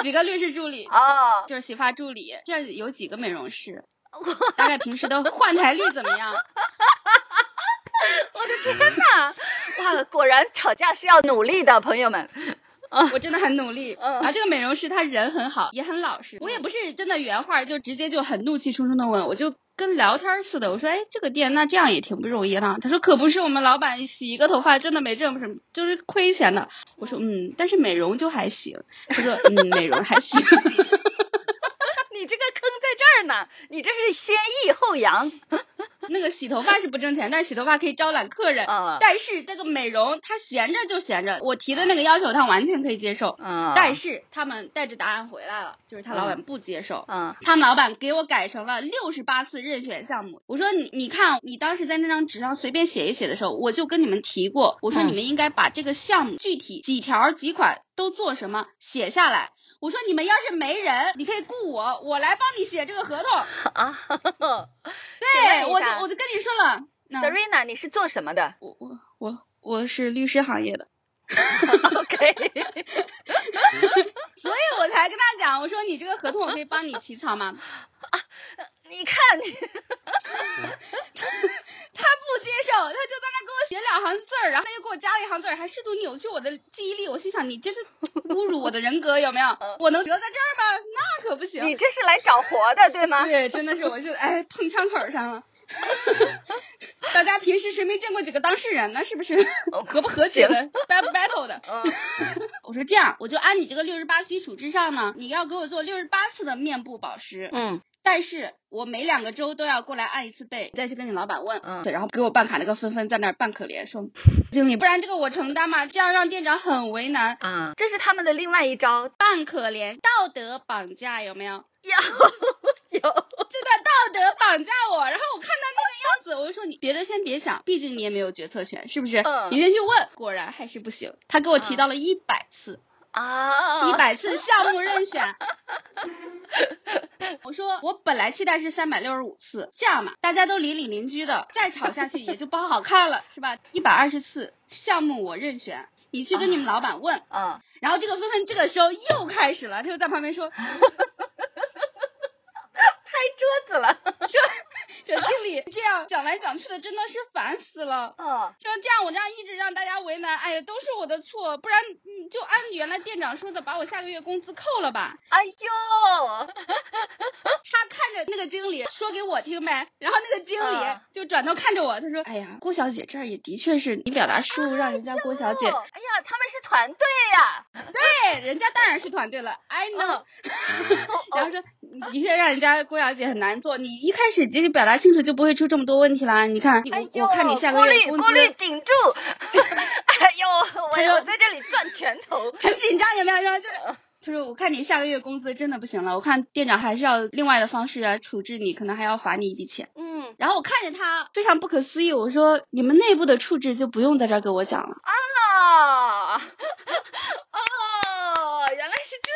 几个律师助理哦，就是洗发助理。这有几个美容师？大概平时的换台率怎么样？我的天哪！哇，果然吵架是要努力的，朋友们。我真的很努力。啊，这个美容师他人很好，也很老实。我也不是真的原话，就直接就很怒气冲冲的问，我就。跟聊天似的，我说，哎，这个店那这样也挺不容易的。他说，可不是，我们老板洗一个头发真的没挣什么，就是亏钱的。我说，嗯，但是美容就还行。他说，嗯，美容还行。在这儿呢，你这是先抑后扬。那个洗头发是不挣钱，但是洗头发可以招揽客人。嗯。但是这个美容，他闲着就闲着。我提的那个要求，他完全可以接受。嗯。但是他们带着答案回来了，就是他老板不接受。嗯。他们老板给我改成了六十八次任选项目。我说你你看，你当时在那张纸上随便写一写的时候，我就跟你们提过，我说你们应该把这个项目具体几条几款都做什么写下来。我说你们要是没人，你可以雇我，我来帮你写这个合同。啊。对，我就。我就跟你说了，Serena，你是做什么的？我我我我是律师行业的。OK，所以我才跟他讲，我说你这个合同我可以帮你起草吗？啊，你看你，他不接受，他就在那给我写两行字儿，然后他又给我加了一行字儿，还试图扭曲我的记忆力。我心想，你这是侮辱我的人格有没有？我能折在这儿吗？那可不行。你这是来找活的对吗？对，真的是，我就哎碰枪口上了。大家平时谁没见过几个当事人呢？是不是 和不和谐的？battle battle 的。我说这样，我就按你这个六十八基础之上呢，你要给我做六十八次的面部保湿。嗯。但是我每两个周都要过来按一次背，再去跟你老板问。嗯。对，然后给我办卡那个纷纷在那儿扮可怜，说经理，不然这个我承担嘛，这样让店长很为难。啊，这是他们的另外一招，扮可怜，道德绑架有没有？有，有，就在道德绑架我。然后我看到那个样子，我就说你别的先别想，毕竟你也没有决策权，是不是？嗯。你先去问，果然还是不行。他给我提到了一百次啊，一百次项目任选。我说我本来期待是三百六十五次，这样嘛，大家都邻里邻居的，再吵下去也就不好看了，是吧？一百二十次项目我任选，你去跟你们老板问。啊。然后这个纷纷这个时候又开始了，他就在旁边说。拍桌子了，说。说经理这样讲来讲去的真的是烦死了。嗯，像这样我这样一直让大家为难，哎呀，都是我的错，不然嗯就按原来店长说的，把我下个月工资扣了吧。哎呦，他看着那个经理说给我听呗，然后那个经理就转头看着我，他说，哎呀，郭小姐这儿也的确是你表达失误，让人家郭小姐。哎呀，他们是团队呀。对，人家当然是团队了，I know。然后说的确让人家郭小姐。很难做，你一开始直接表达清楚，就不会出这么多问题啦。你看，我我看你下个月工资。哎呦，我要在这里赚头，很紧张，有没有？就是。他说：“我看你下个月工资真的不行了，我看店长还是要另外的方式来处置你，可能还要罚你一笔钱。”嗯，然后我看着他非常不可思议，我说：“你们内部的处置就不用在这儿给我讲了。”啊，哦，原来是这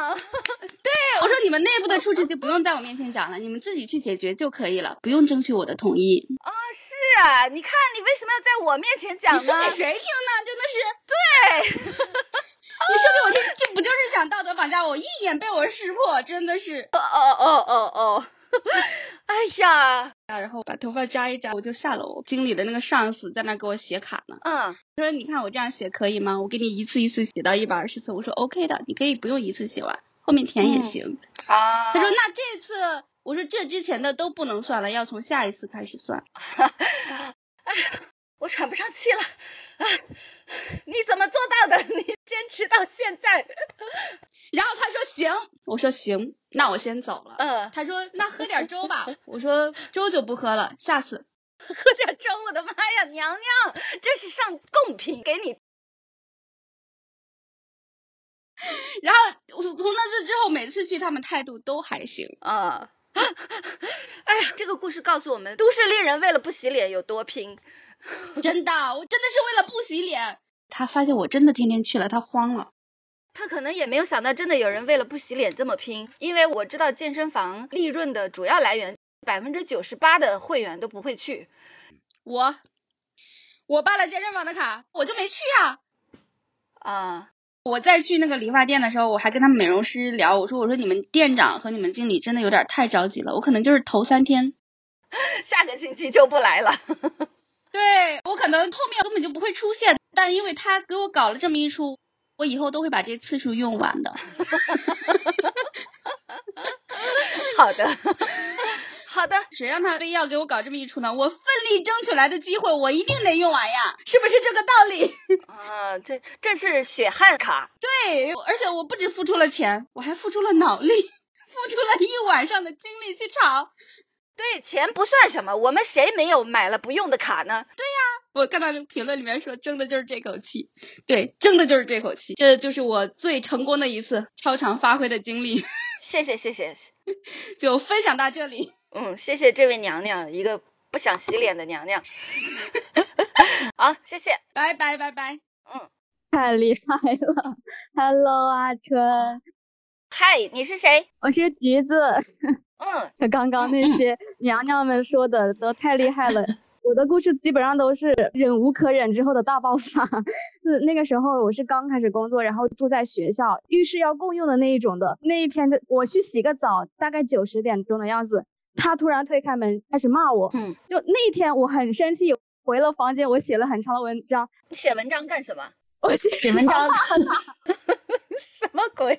样。对，我说你们内部的处置就不用在我面前讲了，你们自己去解决就可以了，不用争取我的同意。啊，是啊，你看你为什么要在我面前讲呢？你说给谁听呢？真的是对。你说给我听，这不就是想道德绑架我？一眼被我识破，真的是。哦哦哦哦哦！哎呀，然后把头发扎一扎，我就下楼。经理的那个上司在那给我写卡呢。嗯，他说：“你看我这样写可以吗？我给你一次一次写到一百二十次。”我说：“OK 的，你可以不用一次写完，后面填也行。”啊。他说：“那这次，我说这之前的都不能算了，要从下一次开始算。”哎呀，我喘不上气了。啊，你怎么做到的？你坚持到现在。然后他说行，我说行，那我先走了。嗯，他说那喝点粥吧，我说粥就不喝了，下次喝点粥。我的妈呀，娘娘，这是上贡品给你。然后我从那次之后，每次去他们态度都还行啊。哎呀，这个故事告诉我们，都市丽人为了不洗脸有多拼。真的，我真的是为了不洗脸。他发现我真的天天去了，他慌了。他可能也没有想到，真的有人为了不洗脸这么拼。因为我知道健身房利润的主要来源，百分之九十八的会员都不会去。我，我办了健身房的卡，我就没去啊。啊，我再去那个理发店的时候，我还跟他们美容师聊，我说我说你们店长和你们经理真的有点太着急了，我可能就是头三天，下个星期就不来了。对我可能后面根本就不会出现，但因为他给我搞了这么一出，我以后都会把这次数用完的。好的，好的，谁让他非要给我搞这么一出呢？我奋力争取来的机会，我一定得用完呀，是不是这个道理？啊，这这是血汗卡。对，而且我不止付出了钱，我还付出了脑力，付出了一晚上的精力去炒。对，钱不算什么，我们谁没有买了不用的卡呢？对呀，我看到评论里面说争的就是这口气，对，争的就是这口气，这就是我最成功的一次超常发挥的经历。谢谢谢谢，就分享到这里。嗯，谢谢这位娘娘，一个不想洗脸的娘娘。好，谢谢，拜拜拜拜。嗯，太厉害了，Hello 阿春，嗨，你是谁？我是橘子。嗯，刚刚那些娘娘们说的都太厉害了。我的故事基本上都是忍无可忍之后的大爆发。是那个时候我是刚开始工作，然后住在学校，浴室要共用的那一种的。那一天的我去洗个澡，大概九十点钟的样子，他突然推开门开始骂我。嗯，就那一天我很生气，回了房间，我写了很长的文章。你写文章干什么？我写文章。什么鬼？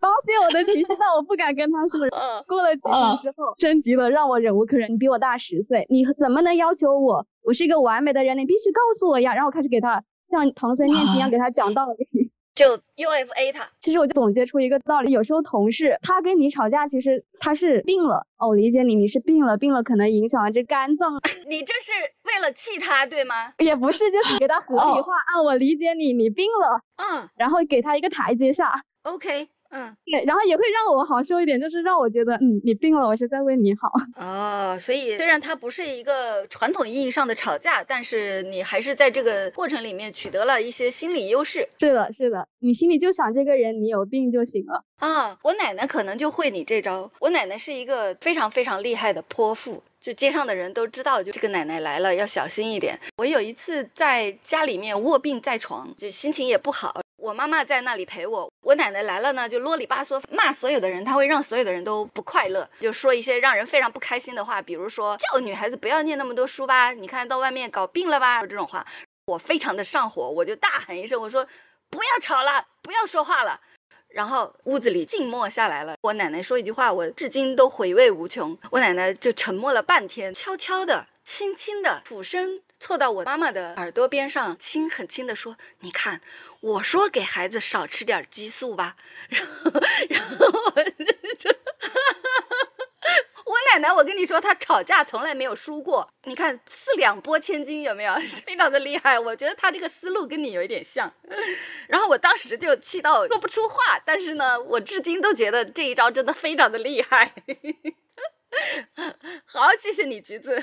发泄我的情绪，但我不敢跟他说。嗯，过了几天之后，升级了，让我忍无可忍。你比我大十岁，你怎么能要求我？我是一个完美的人，你必须告诉我呀。然后我开始给他像唐僧念经一样给他讲道理，就 UFA 他。其实我就总结出一个道理：有时候同事他跟你吵架，其实他是病了。哦，我理解你，你是病了，病了可能影响了这肝脏。你这是为了气他，对吗？也不是，就是给他 合理化。啊，我理解你，你病了。嗯，然后给他一个台阶下。OK。嗯，对，然后也会让我好受一点，就是让我觉得，嗯，你病了，我是在为你好。哦，所以虽然它不是一个传统意义上的吵架，但是你还是在这个过程里面取得了一些心理优势。是的，是的，你心里就想这个人，你有病就行了。啊，我奶奶可能就会你这招。我奶奶是一个非常非常厉害的泼妇，就街上的人都知道，就这个奶奶来了要小心一点。我有一次在家里面卧病在床，就心情也不好。我妈妈在那里陪我，我奶奶来了呢，就啰里吧嗦骂所有的人，她会让所有的人都不快乐，就说一些让人非常不开心的话，比如说叫女孩子不要念那么多书吧，你看到外面搞病了吧，这种话，我非常的上火，我就大喊一声，我说不要吵了，不要说话了，然后屋子里静默下来了。我奶奶说一句话，我至今都回味无穷。我奶奶就沉默了半天，悄悄的、轻轻的俯身凑到我妈妈的耳朵边上，轻很轻的说：“你看。”我说给孩子少吃点激素吧，然后，然后我，我奶奶，我跟你说，她吵架从来没有输过。你看四两拨千斤，有没有？非常的厉害。我觉得她这个思路跟你有一点像。然后我当时就气到说不出话，但是呢，我至今都觉得这一招真的非常的厉害。好，谢谢你，橘子。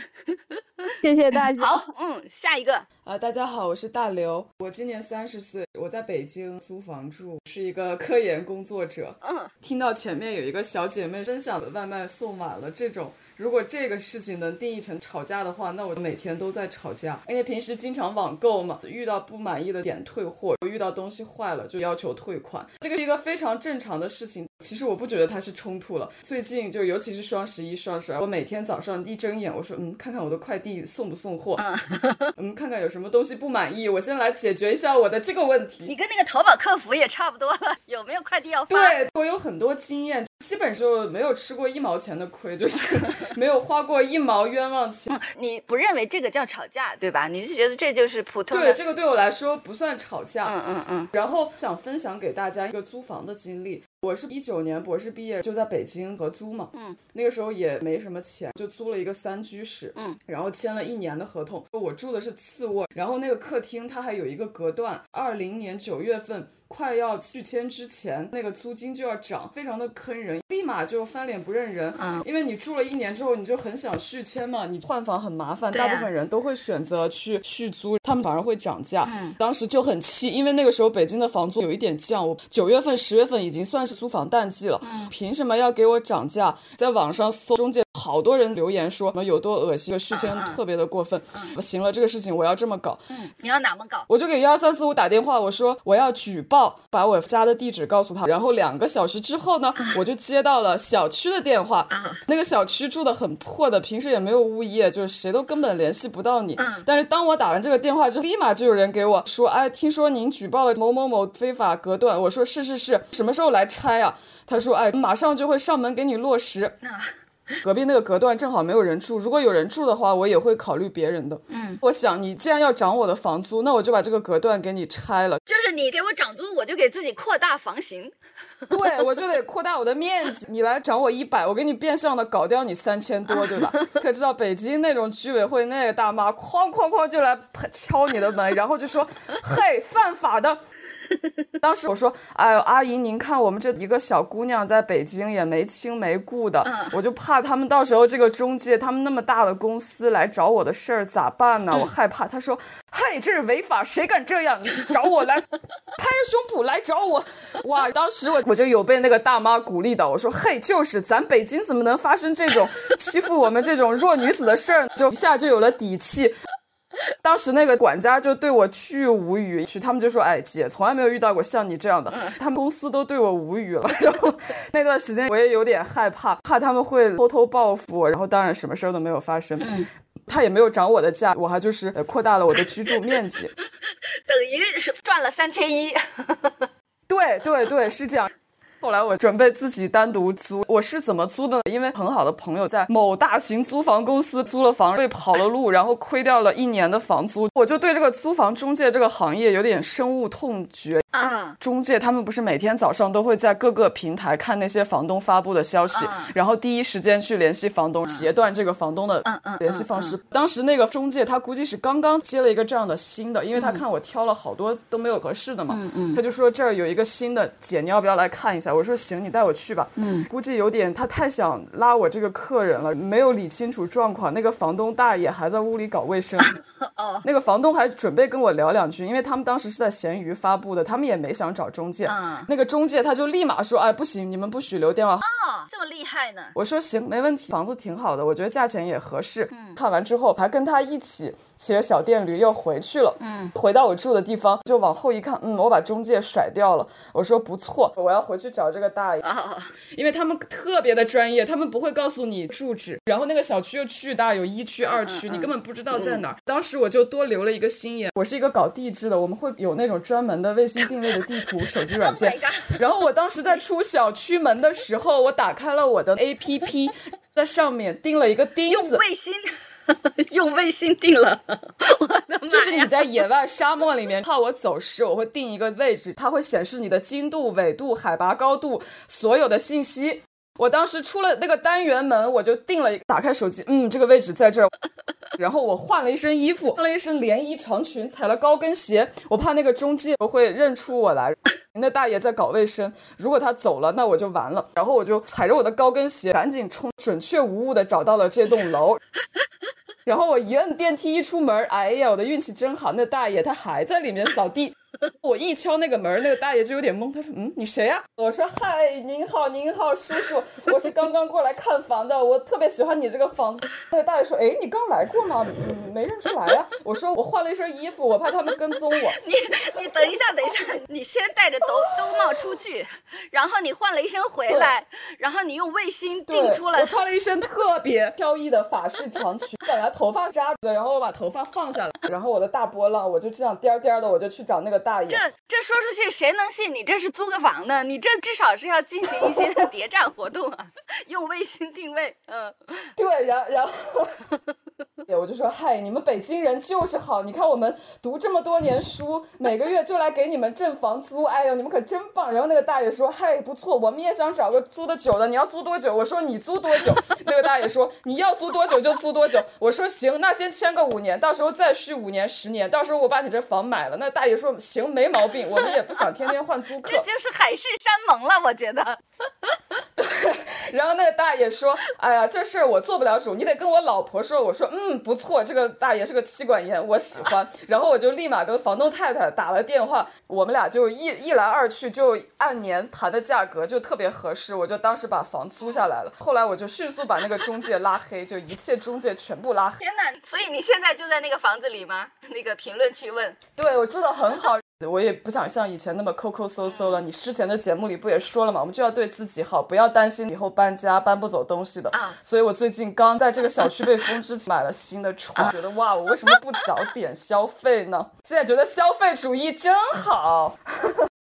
谢谢大家。好，嗯，下一个。啊，大家好，我是大刘，我今年三十岁，我在北京租房住，是一个科研工作者。嗯，听到前面有一个小姐妹分享的外卖送晚了这种。如果这个事情能定义成吵架的话，那我每天都在吵架，因为平时经常网购嘛，遇到不满意的点退货，遇到东西坏了就要求退款，这个是一个非常正常的事情。其实我不觉得它是冲突了。最近就尤其是双十一、双十二，我每天早上一睁眼，我说嗯，看看我的快递送不送货，嗯，看看有什么东西不满意，我先来解决一下我的这个问题。你跟那个淘宝客服也差不多了，有没有快递要发？对我有很多经验，基本就没有吃过一毛钱的亏，就是。没有花过一毛冤枉钱，你不认为这个叫吵架，对吧？你是觉得这就是普通的？对，这个对我来说不算吵架。嗯嗯嗯。然后想分享给大家一个租房的经历。我是一九年博士毕业就在北京合租嘛，嗯，那个时候也没什么钱，就租了一个三居室，嗯，然后签了一年的合同。我住的是次卧，然后那个客厅它还有一个隔断。二零年九月份快要续签之前，那个租金就要涨，非常的坑人，立马就翻脸不认人。嗯，因为你住了一年之后，你就很想续签嘛，你换房很麻烦，大部分人都会选择去续租，他们反而会涨价。嗯，当时就很气，因为那个时候北京的房租有一点降，我九月份、十月份已经算是。租房淡季了，凭什么要给我涨价？在网上搜中介，好多人留言说什么有多恶心，续签特别的过分。嗯行了，这个事情我要这么搞。嗯，你要哪么搞？我就给幺二三四五打电话，我说我要举报，把我家的地址告诉他。然后两个小时之后呢，我就接到了小区的电话。那个小区住的很破的，平时也没有物业，就是谁都根本联系不到你。但是当我打完这个电话之后，立马就有人给我说，哎，听说您举报了某某某非法隔断。我说是是是，什么时候来拆？啊！他说：“哎，马上就会上门给你落实。”隔壁那个隔断正好没有人住，如果有人住的话，我也会考虑别人的。嗯，我想你既然要涨我的房租，那我就把这个隔断给你拆了。就是你给我涨租，我就给自己扩大房型。对，我就得扩大我的面积。你来涨我一百，我给你变相的搞掉你三千多，对吧？可知道北京那种居委会那个大妈，哐哐哐就来敲你的门，然后就说：“嘿，犯法的。” 当时我说：“哎呦，阿姨，您看我们这一个小姑娘在北京也没亲没故的，我就怕他们到时候这个中介他们那么大的公司来找我的事儿咋办呢？我害怕。”他说：“嘿，这是违法，谁敢这样？你找我来，拍着胸脯来找我。”哇，当时我我就有被那个大妈鼓励到，我说：“嘿，就是咱北京怎么能发生这种欺负我们这种弱女子的事儿？就一下就有了底气。” 当时那个管家就对我巨无语，去他们就说：“哎，姐，从来没有遇到过像你这样的。”他们公司都对我无语了。然后那段时间我也有点害怕，怕他们会偷偷报复我。然后当然什么事儿都没有发生，他也没有涨我的价，我还就是扩大了我的居住面积，等于是赚了三千一。对对对，是这样。后来我准备自己单独租，我是怎么租的？因为很好的朋友在某大型租房公司租了房，被跑了路，然后亏掉了一年的房租。我就对这个租房中介这个行业有点深恶痛绝啊！中介他们不是每天早上都会在各个平台看那些房东发布的消息，然后第一时间去联系房东，截断这个房东的联系方式。当时那个中介他估计是刚刚接了一个这样的新的，因为他看我挑了好多都没有合适的嘛，他就说这儿有一个新的，姐你要不要来看一下？我说行，你带我去吧。嗯，估计有点他太想拉我这个客人了，没有理清楚状况。那个房东大爷还在屋里搞卫生。哦，那个房东还准备跟我聊两句，因为他们当时是在闲鱼发布的，他们也没想找中介。嗯，那个中介他就立马说：“哎，不行，你们不许留电话。”哦，这么厉害呢？我说行，没问题，房子挺好的，我觉得价钱也合适。嗯，看完之后还跟他一起。骑着小电驴又回去了，嗯，回到我住的地方，就往后一看，嗯，我把中介甩掉了。我说不错，我要回去找这个大爷，因为他们特别的专业，他们不会告诉你住址。然后那个小区又巨大，有一区、二区，你根本不知道在哪儿。当时我就多留了一个心眼，我是一个搞地质的，我们会有那种专门的卫星定位的地图手机软件。然后我当时在出小区门的时候，我打开了我的 APP，在上面钉了一个钉子，用卫星。用卫星定了，我的妈！就是你在野外沙漠里面，怕我走失，我会定一个位置，它会显示你的经度、纬度、海拔高度所有的信息。我当时出了那个单元门，我就定了，打开手机，嗯，这个位置在这儿。然后我换了一身衣服，换了一身连衣长裙，踩了高跟鞋，我怕那个中介会认出我来。那大爷在搞卫生，如果他走了，那我就完了。然后我就踩着我的高跟鞋，赶紧冲，准确无误的找到了这栋楼。然后我一摁电梯，一出门，哎呀，我的运气真好，那大爷他还在里面扫地。我一敲那个门，那个大爷就有点懵，他说：“嗯，你谁呀？”我说：“嗨，您好，您好，叔叔，我是刚刚过来看房的，我特别喜欢你这个房子。”那个大爷说：“哎，你刚来过吗？嗯，没认出来呀。”我说：“我换了一身衣服，我怕他们跟踪我。”你你等一下，等一下，你先戴着兜兜帽出去，然后你换了一身回来，然后你用卫星定出了。我穿了一身特别飘逸的法式长裙，本来头发扎的，然后我把头发放下来，然后我的大波浪，我就这样颠颠的，我就去找那个。这这说出去谁能信？你这是租个房的，你这至少是要进行一些 谍战活动啊，用卫星定位，嗯，对，然然后，我就说，嗨，你们北京人就是好，你看我们读这么多年书，每个月就来给你们挣房租，哎呦，你们可真棒。然后那个大爷说，嗨，不错，我们也想找个租的久的，你要租多久？我说你租多久？那个大爷说，你要租多久就租多久。我说行，那先签个五年，到时候再续五年、十年，到时候我把你这房买了。那大爷说。行，没毛病，我们也不想天天换租客，这就是海誓山盟了，我觉得。对，然后那个大爷说：“哎呀，这事儿我做不了主，你得跟我老婆说。”我说：“嗯，不错，这个大爷是个妻管严，我喜欢。”然后我就立马跟房东太太打了电话，我们俩就一一来二去，就按年谈的价格就特别合适，我就当时把房租下来了。后来我就迅速把那个中介拉黑，就一切中介全部拉黑。天哪！所以你现在就在那个房子里吗？那个评论区问。对，我住的很好。我也不想像以前那么抠抠搜搜了。你之前的节目里不也说了吗？我们就要对自己好，不要担心以后搬家搬不走东西的。所以我最近刚在这个小区被封之前 买了新的床，觉得哇，我为什么不早点消费呢？现在觉得消费主义真好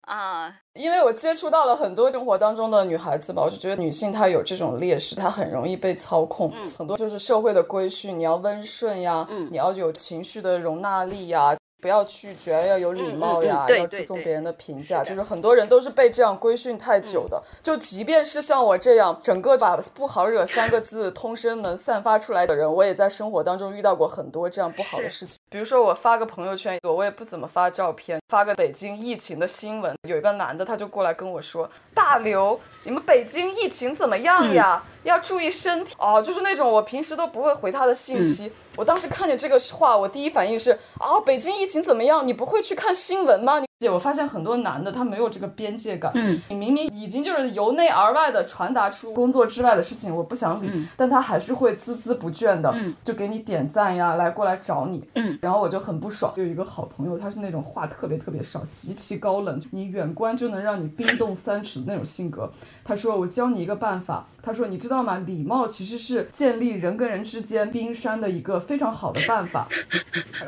啊！因为我接触到了很多生活当中的女孩子吧，我就觉得女性她有这种劣势，她很容易被操控。很多就是社会的规训，你要温顺呀，你要有情绪的容纳力呀。不要拒绝，要有礼貌呀，要注重别人的评价。就是很多人都是被这样规训太久的。就即便是像我这样，整个把“不好惹”三个字通身能散发出来的人，我也在生活当中遇到过很多这样不好的事情。比如说，我发个朋友圈，我也不怎么发照片，发个北京疫情的新闻，有一个男的他就过来跟我说：“大刘，你们北京疫情怎么样呀？要注意身体哦。”就是那种我平时都不会回他的信息。我当时看见这个话，我第一反应是啊，北京疫情怎么样？你不会去看新闻吗？姐，我发现很多男的他没有这个边界感。嗯，你明明已经就是由内而外的传达出工作之外的事情，我不想理，但他还是会孜孜不倦的，就给你点赞呀，来过来找你。嗯，然后我就很不爽。有一个好朋友，他是那种话特别特别少，极其高冷，你远观就能让你冰冻三尺的那种性格。他说：“我教你一个办法。”他说：“你知道吗？礼貌其实是建立人跟人之间冰山的一个非常好的办法。”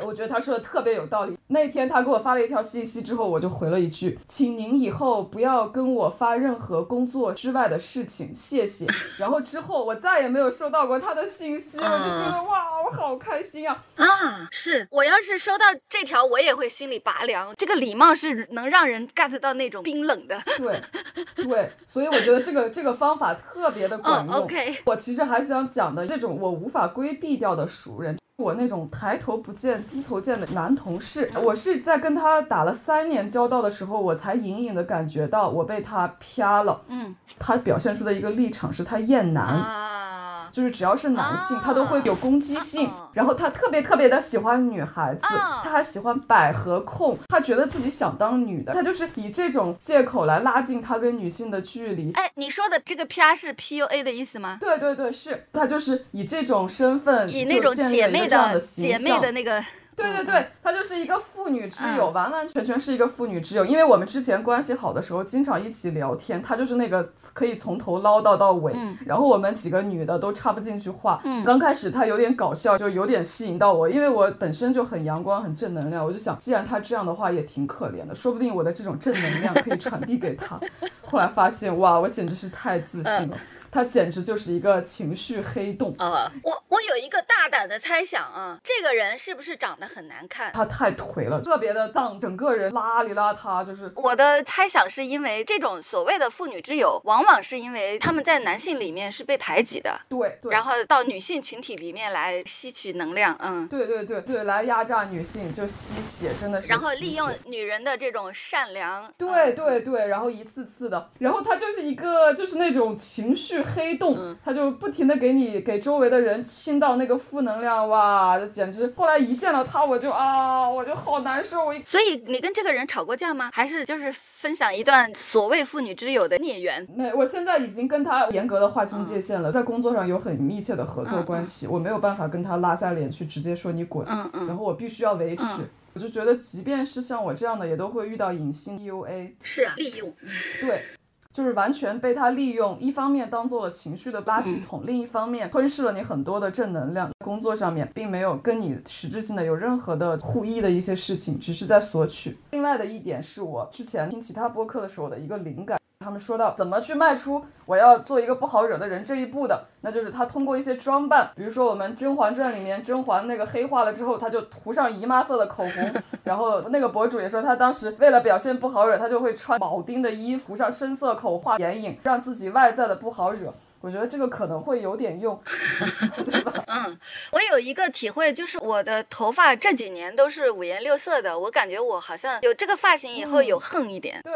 我觉得他说的特别有道理。那天他给我发了一条信息之后。我就回了一句，请您以后不要跟我发任何工作之外的事情，谢谢。然后之后我再也没有收到过他的信息，我就觉得哇，我好开心啊！啊，是我要是收到这条，我也会心里拔凉。这个礼貌是能让人 get 到那种冰冷的。对，对，所以我觉得这个这个方法特别的管用。OK，我其实还想讲的这种我无法规避掉的熟人。我那种抬头不见低头见的男同事，我是在跟他打了三年交道的时候，我才隐隐的感觉到我被他啪了。嗯，他表现出的一个立场是他厌男。就是只要是男性，他都会有攻击性。然后他特别特别的喜欢女孩子，他还喜欢百合控，他觉得自己想当女的，他就是以这种借口来拉近他跟女性的距离。哎，你说的这个 P R 是 P U A 的意思吗？对对对，是他就是以这种身份，以那种姐妹的姐妹的那个。对对对，她就是一个妇女之友，完完全全是一个妇女之友。因为我们之前关系好的时候，经常一起聊天，他就是那个可以从头唠叨到尾。然后我们几个女的都插不进去话。刚开始他有点搞笑，就有点吸引到我，因为我本身就很阳光、很正能量。我就想，既然他这样的话也挺可怜的，说不定我的这种正能量可以传递给他。后来发现，哇，我简直是太自信了。他简直就是一个情绪黑洞啊！我我有一个大胆的猜想啊，这个人是不是长得很难看？他太颓了，特别的脏，整个人邋里邋遢，就是我的猜想是因为这种所谓的妇女之友，往往是因为他们在男性里面是被排挤的，对，然后到女性群体里面来吸取能量，嗯，对对对对，来压榨女性就吸血，真的是，然后利用女人的这种善良，对对对，然后一次次的，然后他就是一个就是那种情绪。黑洞，他就不停的给你给周围的人倾倒那个负能量，哇，这简直！后来一见到他，我就啊，我就好难受。所以你跟这个人吵过架吗？还是就是分享一段所谓妇女之友的孽缘？没，我现在已经跟他严格的划清界限了，在工作上有很密切的合作关系，我没有办法跟他拉下脸去直接说你滚，嗯嗯，然后我必须要维持。我就觉得，即便是像我这样的，也都会遇到隐性 EUA，是啊利用，对。就是完全被他利用，一方面当做了情绪的垃圾桶，另一方面吞噬了你很多的正能量。工作上面并没有跟你实质性的有任何的互益的一些事情，只是在索取。另外的一点是我之前听其他播客的时候的一个灵感。他们说到怎么去迈出我要做一个不好惹的人这一步的，那就是他通过一些装扮，比如说我们《甄嬛传》里面甄嬛那个黑化了之后，他就涂上姨妈色的口红，然后那个博主也说他当时为了表现不好惹，他就会穿铆钉的衣服，上深色口画眼影，让自己外在的不好惹。我觉得这个可能会有点用，嗯，我有一个体会，就是我的头发这几年都是五颜六色的，我感觉我好像有这个发型以后有横一点。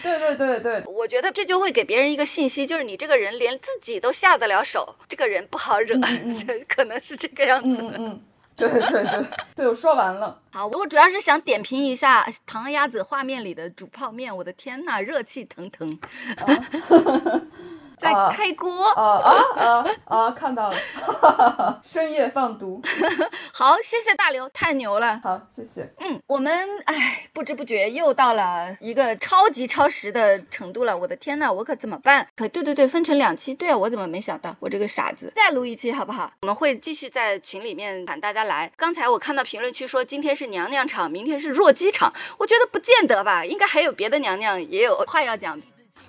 对，对对对对，我觉得这就会给别人一个信息，就是你这个人连自己都下得了手，这个人不好惹，可能是这个样子。嗯嗯，对对对，对我说完了。好，我主要是想点评一下唐鸭子画面里的煮泡面，我的天呐，热气腾腾。在开锅啊啊啊啊！看到了，深夜放毒。好，谢谢大刘，太牛了。好，谢谢。嗯，我们哎，不知不觉又到了一个超级超时的程度了。我的天呐，我可怎么办？可对对对，分成两期。对啊，我怎么没想到？我这个傻子。再录一期好不好？我们会继续在群里面喊大家来。刚才我看到评论区说今天是娘娘场，明天是弱鸡场。我觉得不见得吧，应该还有别的娘娘也有话要讲。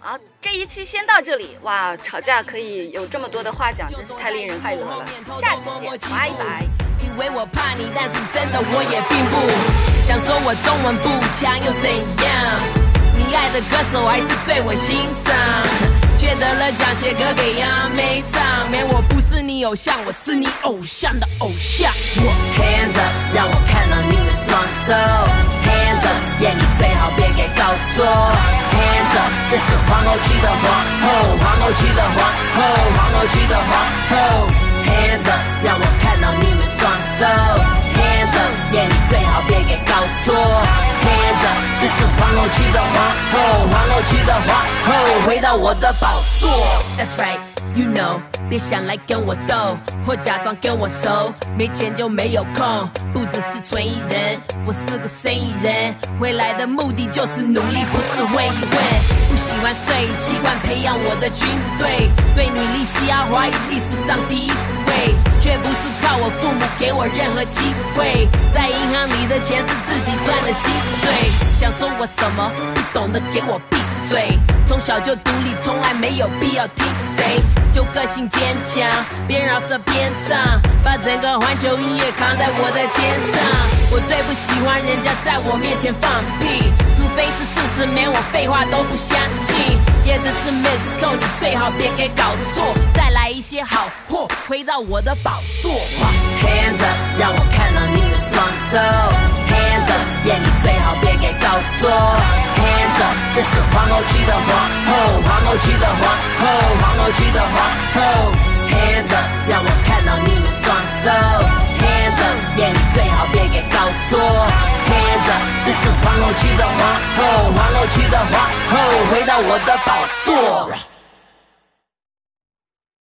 好，这一期先到这里。哇，吵架可以有这么多的话讲，真是太令人快乐了。下期见，拜拜。以为我怕你，但是真的我也并不想说我中文不强又怎样？你爱的歌手还是对我欣赏。却得了奖，写歌给杨梅唱。没，我不是你偶像，我是你偶像的偶像。hands up，让我看到你们双手。Hands up，眼你最好别给搞错。hands up，这是皇后区的皇后，皇后区的皇后，皇后区的皇后。hands up，让我看到你们双手。hands up，眼你最好别给搞错。Hands up，这是皇后区的皇后，皇后区的皇后，回到我的宝座。That's right, you know，别想来跟我斗，或假装跟我熟，没钱就没有空。不只是纯艺人，我是个生意人，回来的目的就是努力，不是混一混。不喜欢睡，习惯培养我的军队，对你利息要花，一定是上第一位。却不是靠我父母给我任何机会，在银行里的钱是自己赚的薪水。想说我什么不懂的，给我闭嘴。从小就独立，从来没有必要听谁，就个性坚强，边饶舌边唱，把整个环球音乐扛在我的肩上。我最不喜欢人家在我面前放屁，除非是事实，连我废话都不相信。也只是 Miss Ko，你最好别给搞错，带来一些好货，回到我的宝座。Hands up，让我看到你的双手。Hands up，眼你最好别给搞错。Hands up，这是皇后区的皇后，皇后区的皇后，皇后区的皇后。Hands up，让我看到你们双手。Hands up，眼你最好别给搞错。Hands up，这是皇后区的皇后，皇后区的皇后，回到我的宝座。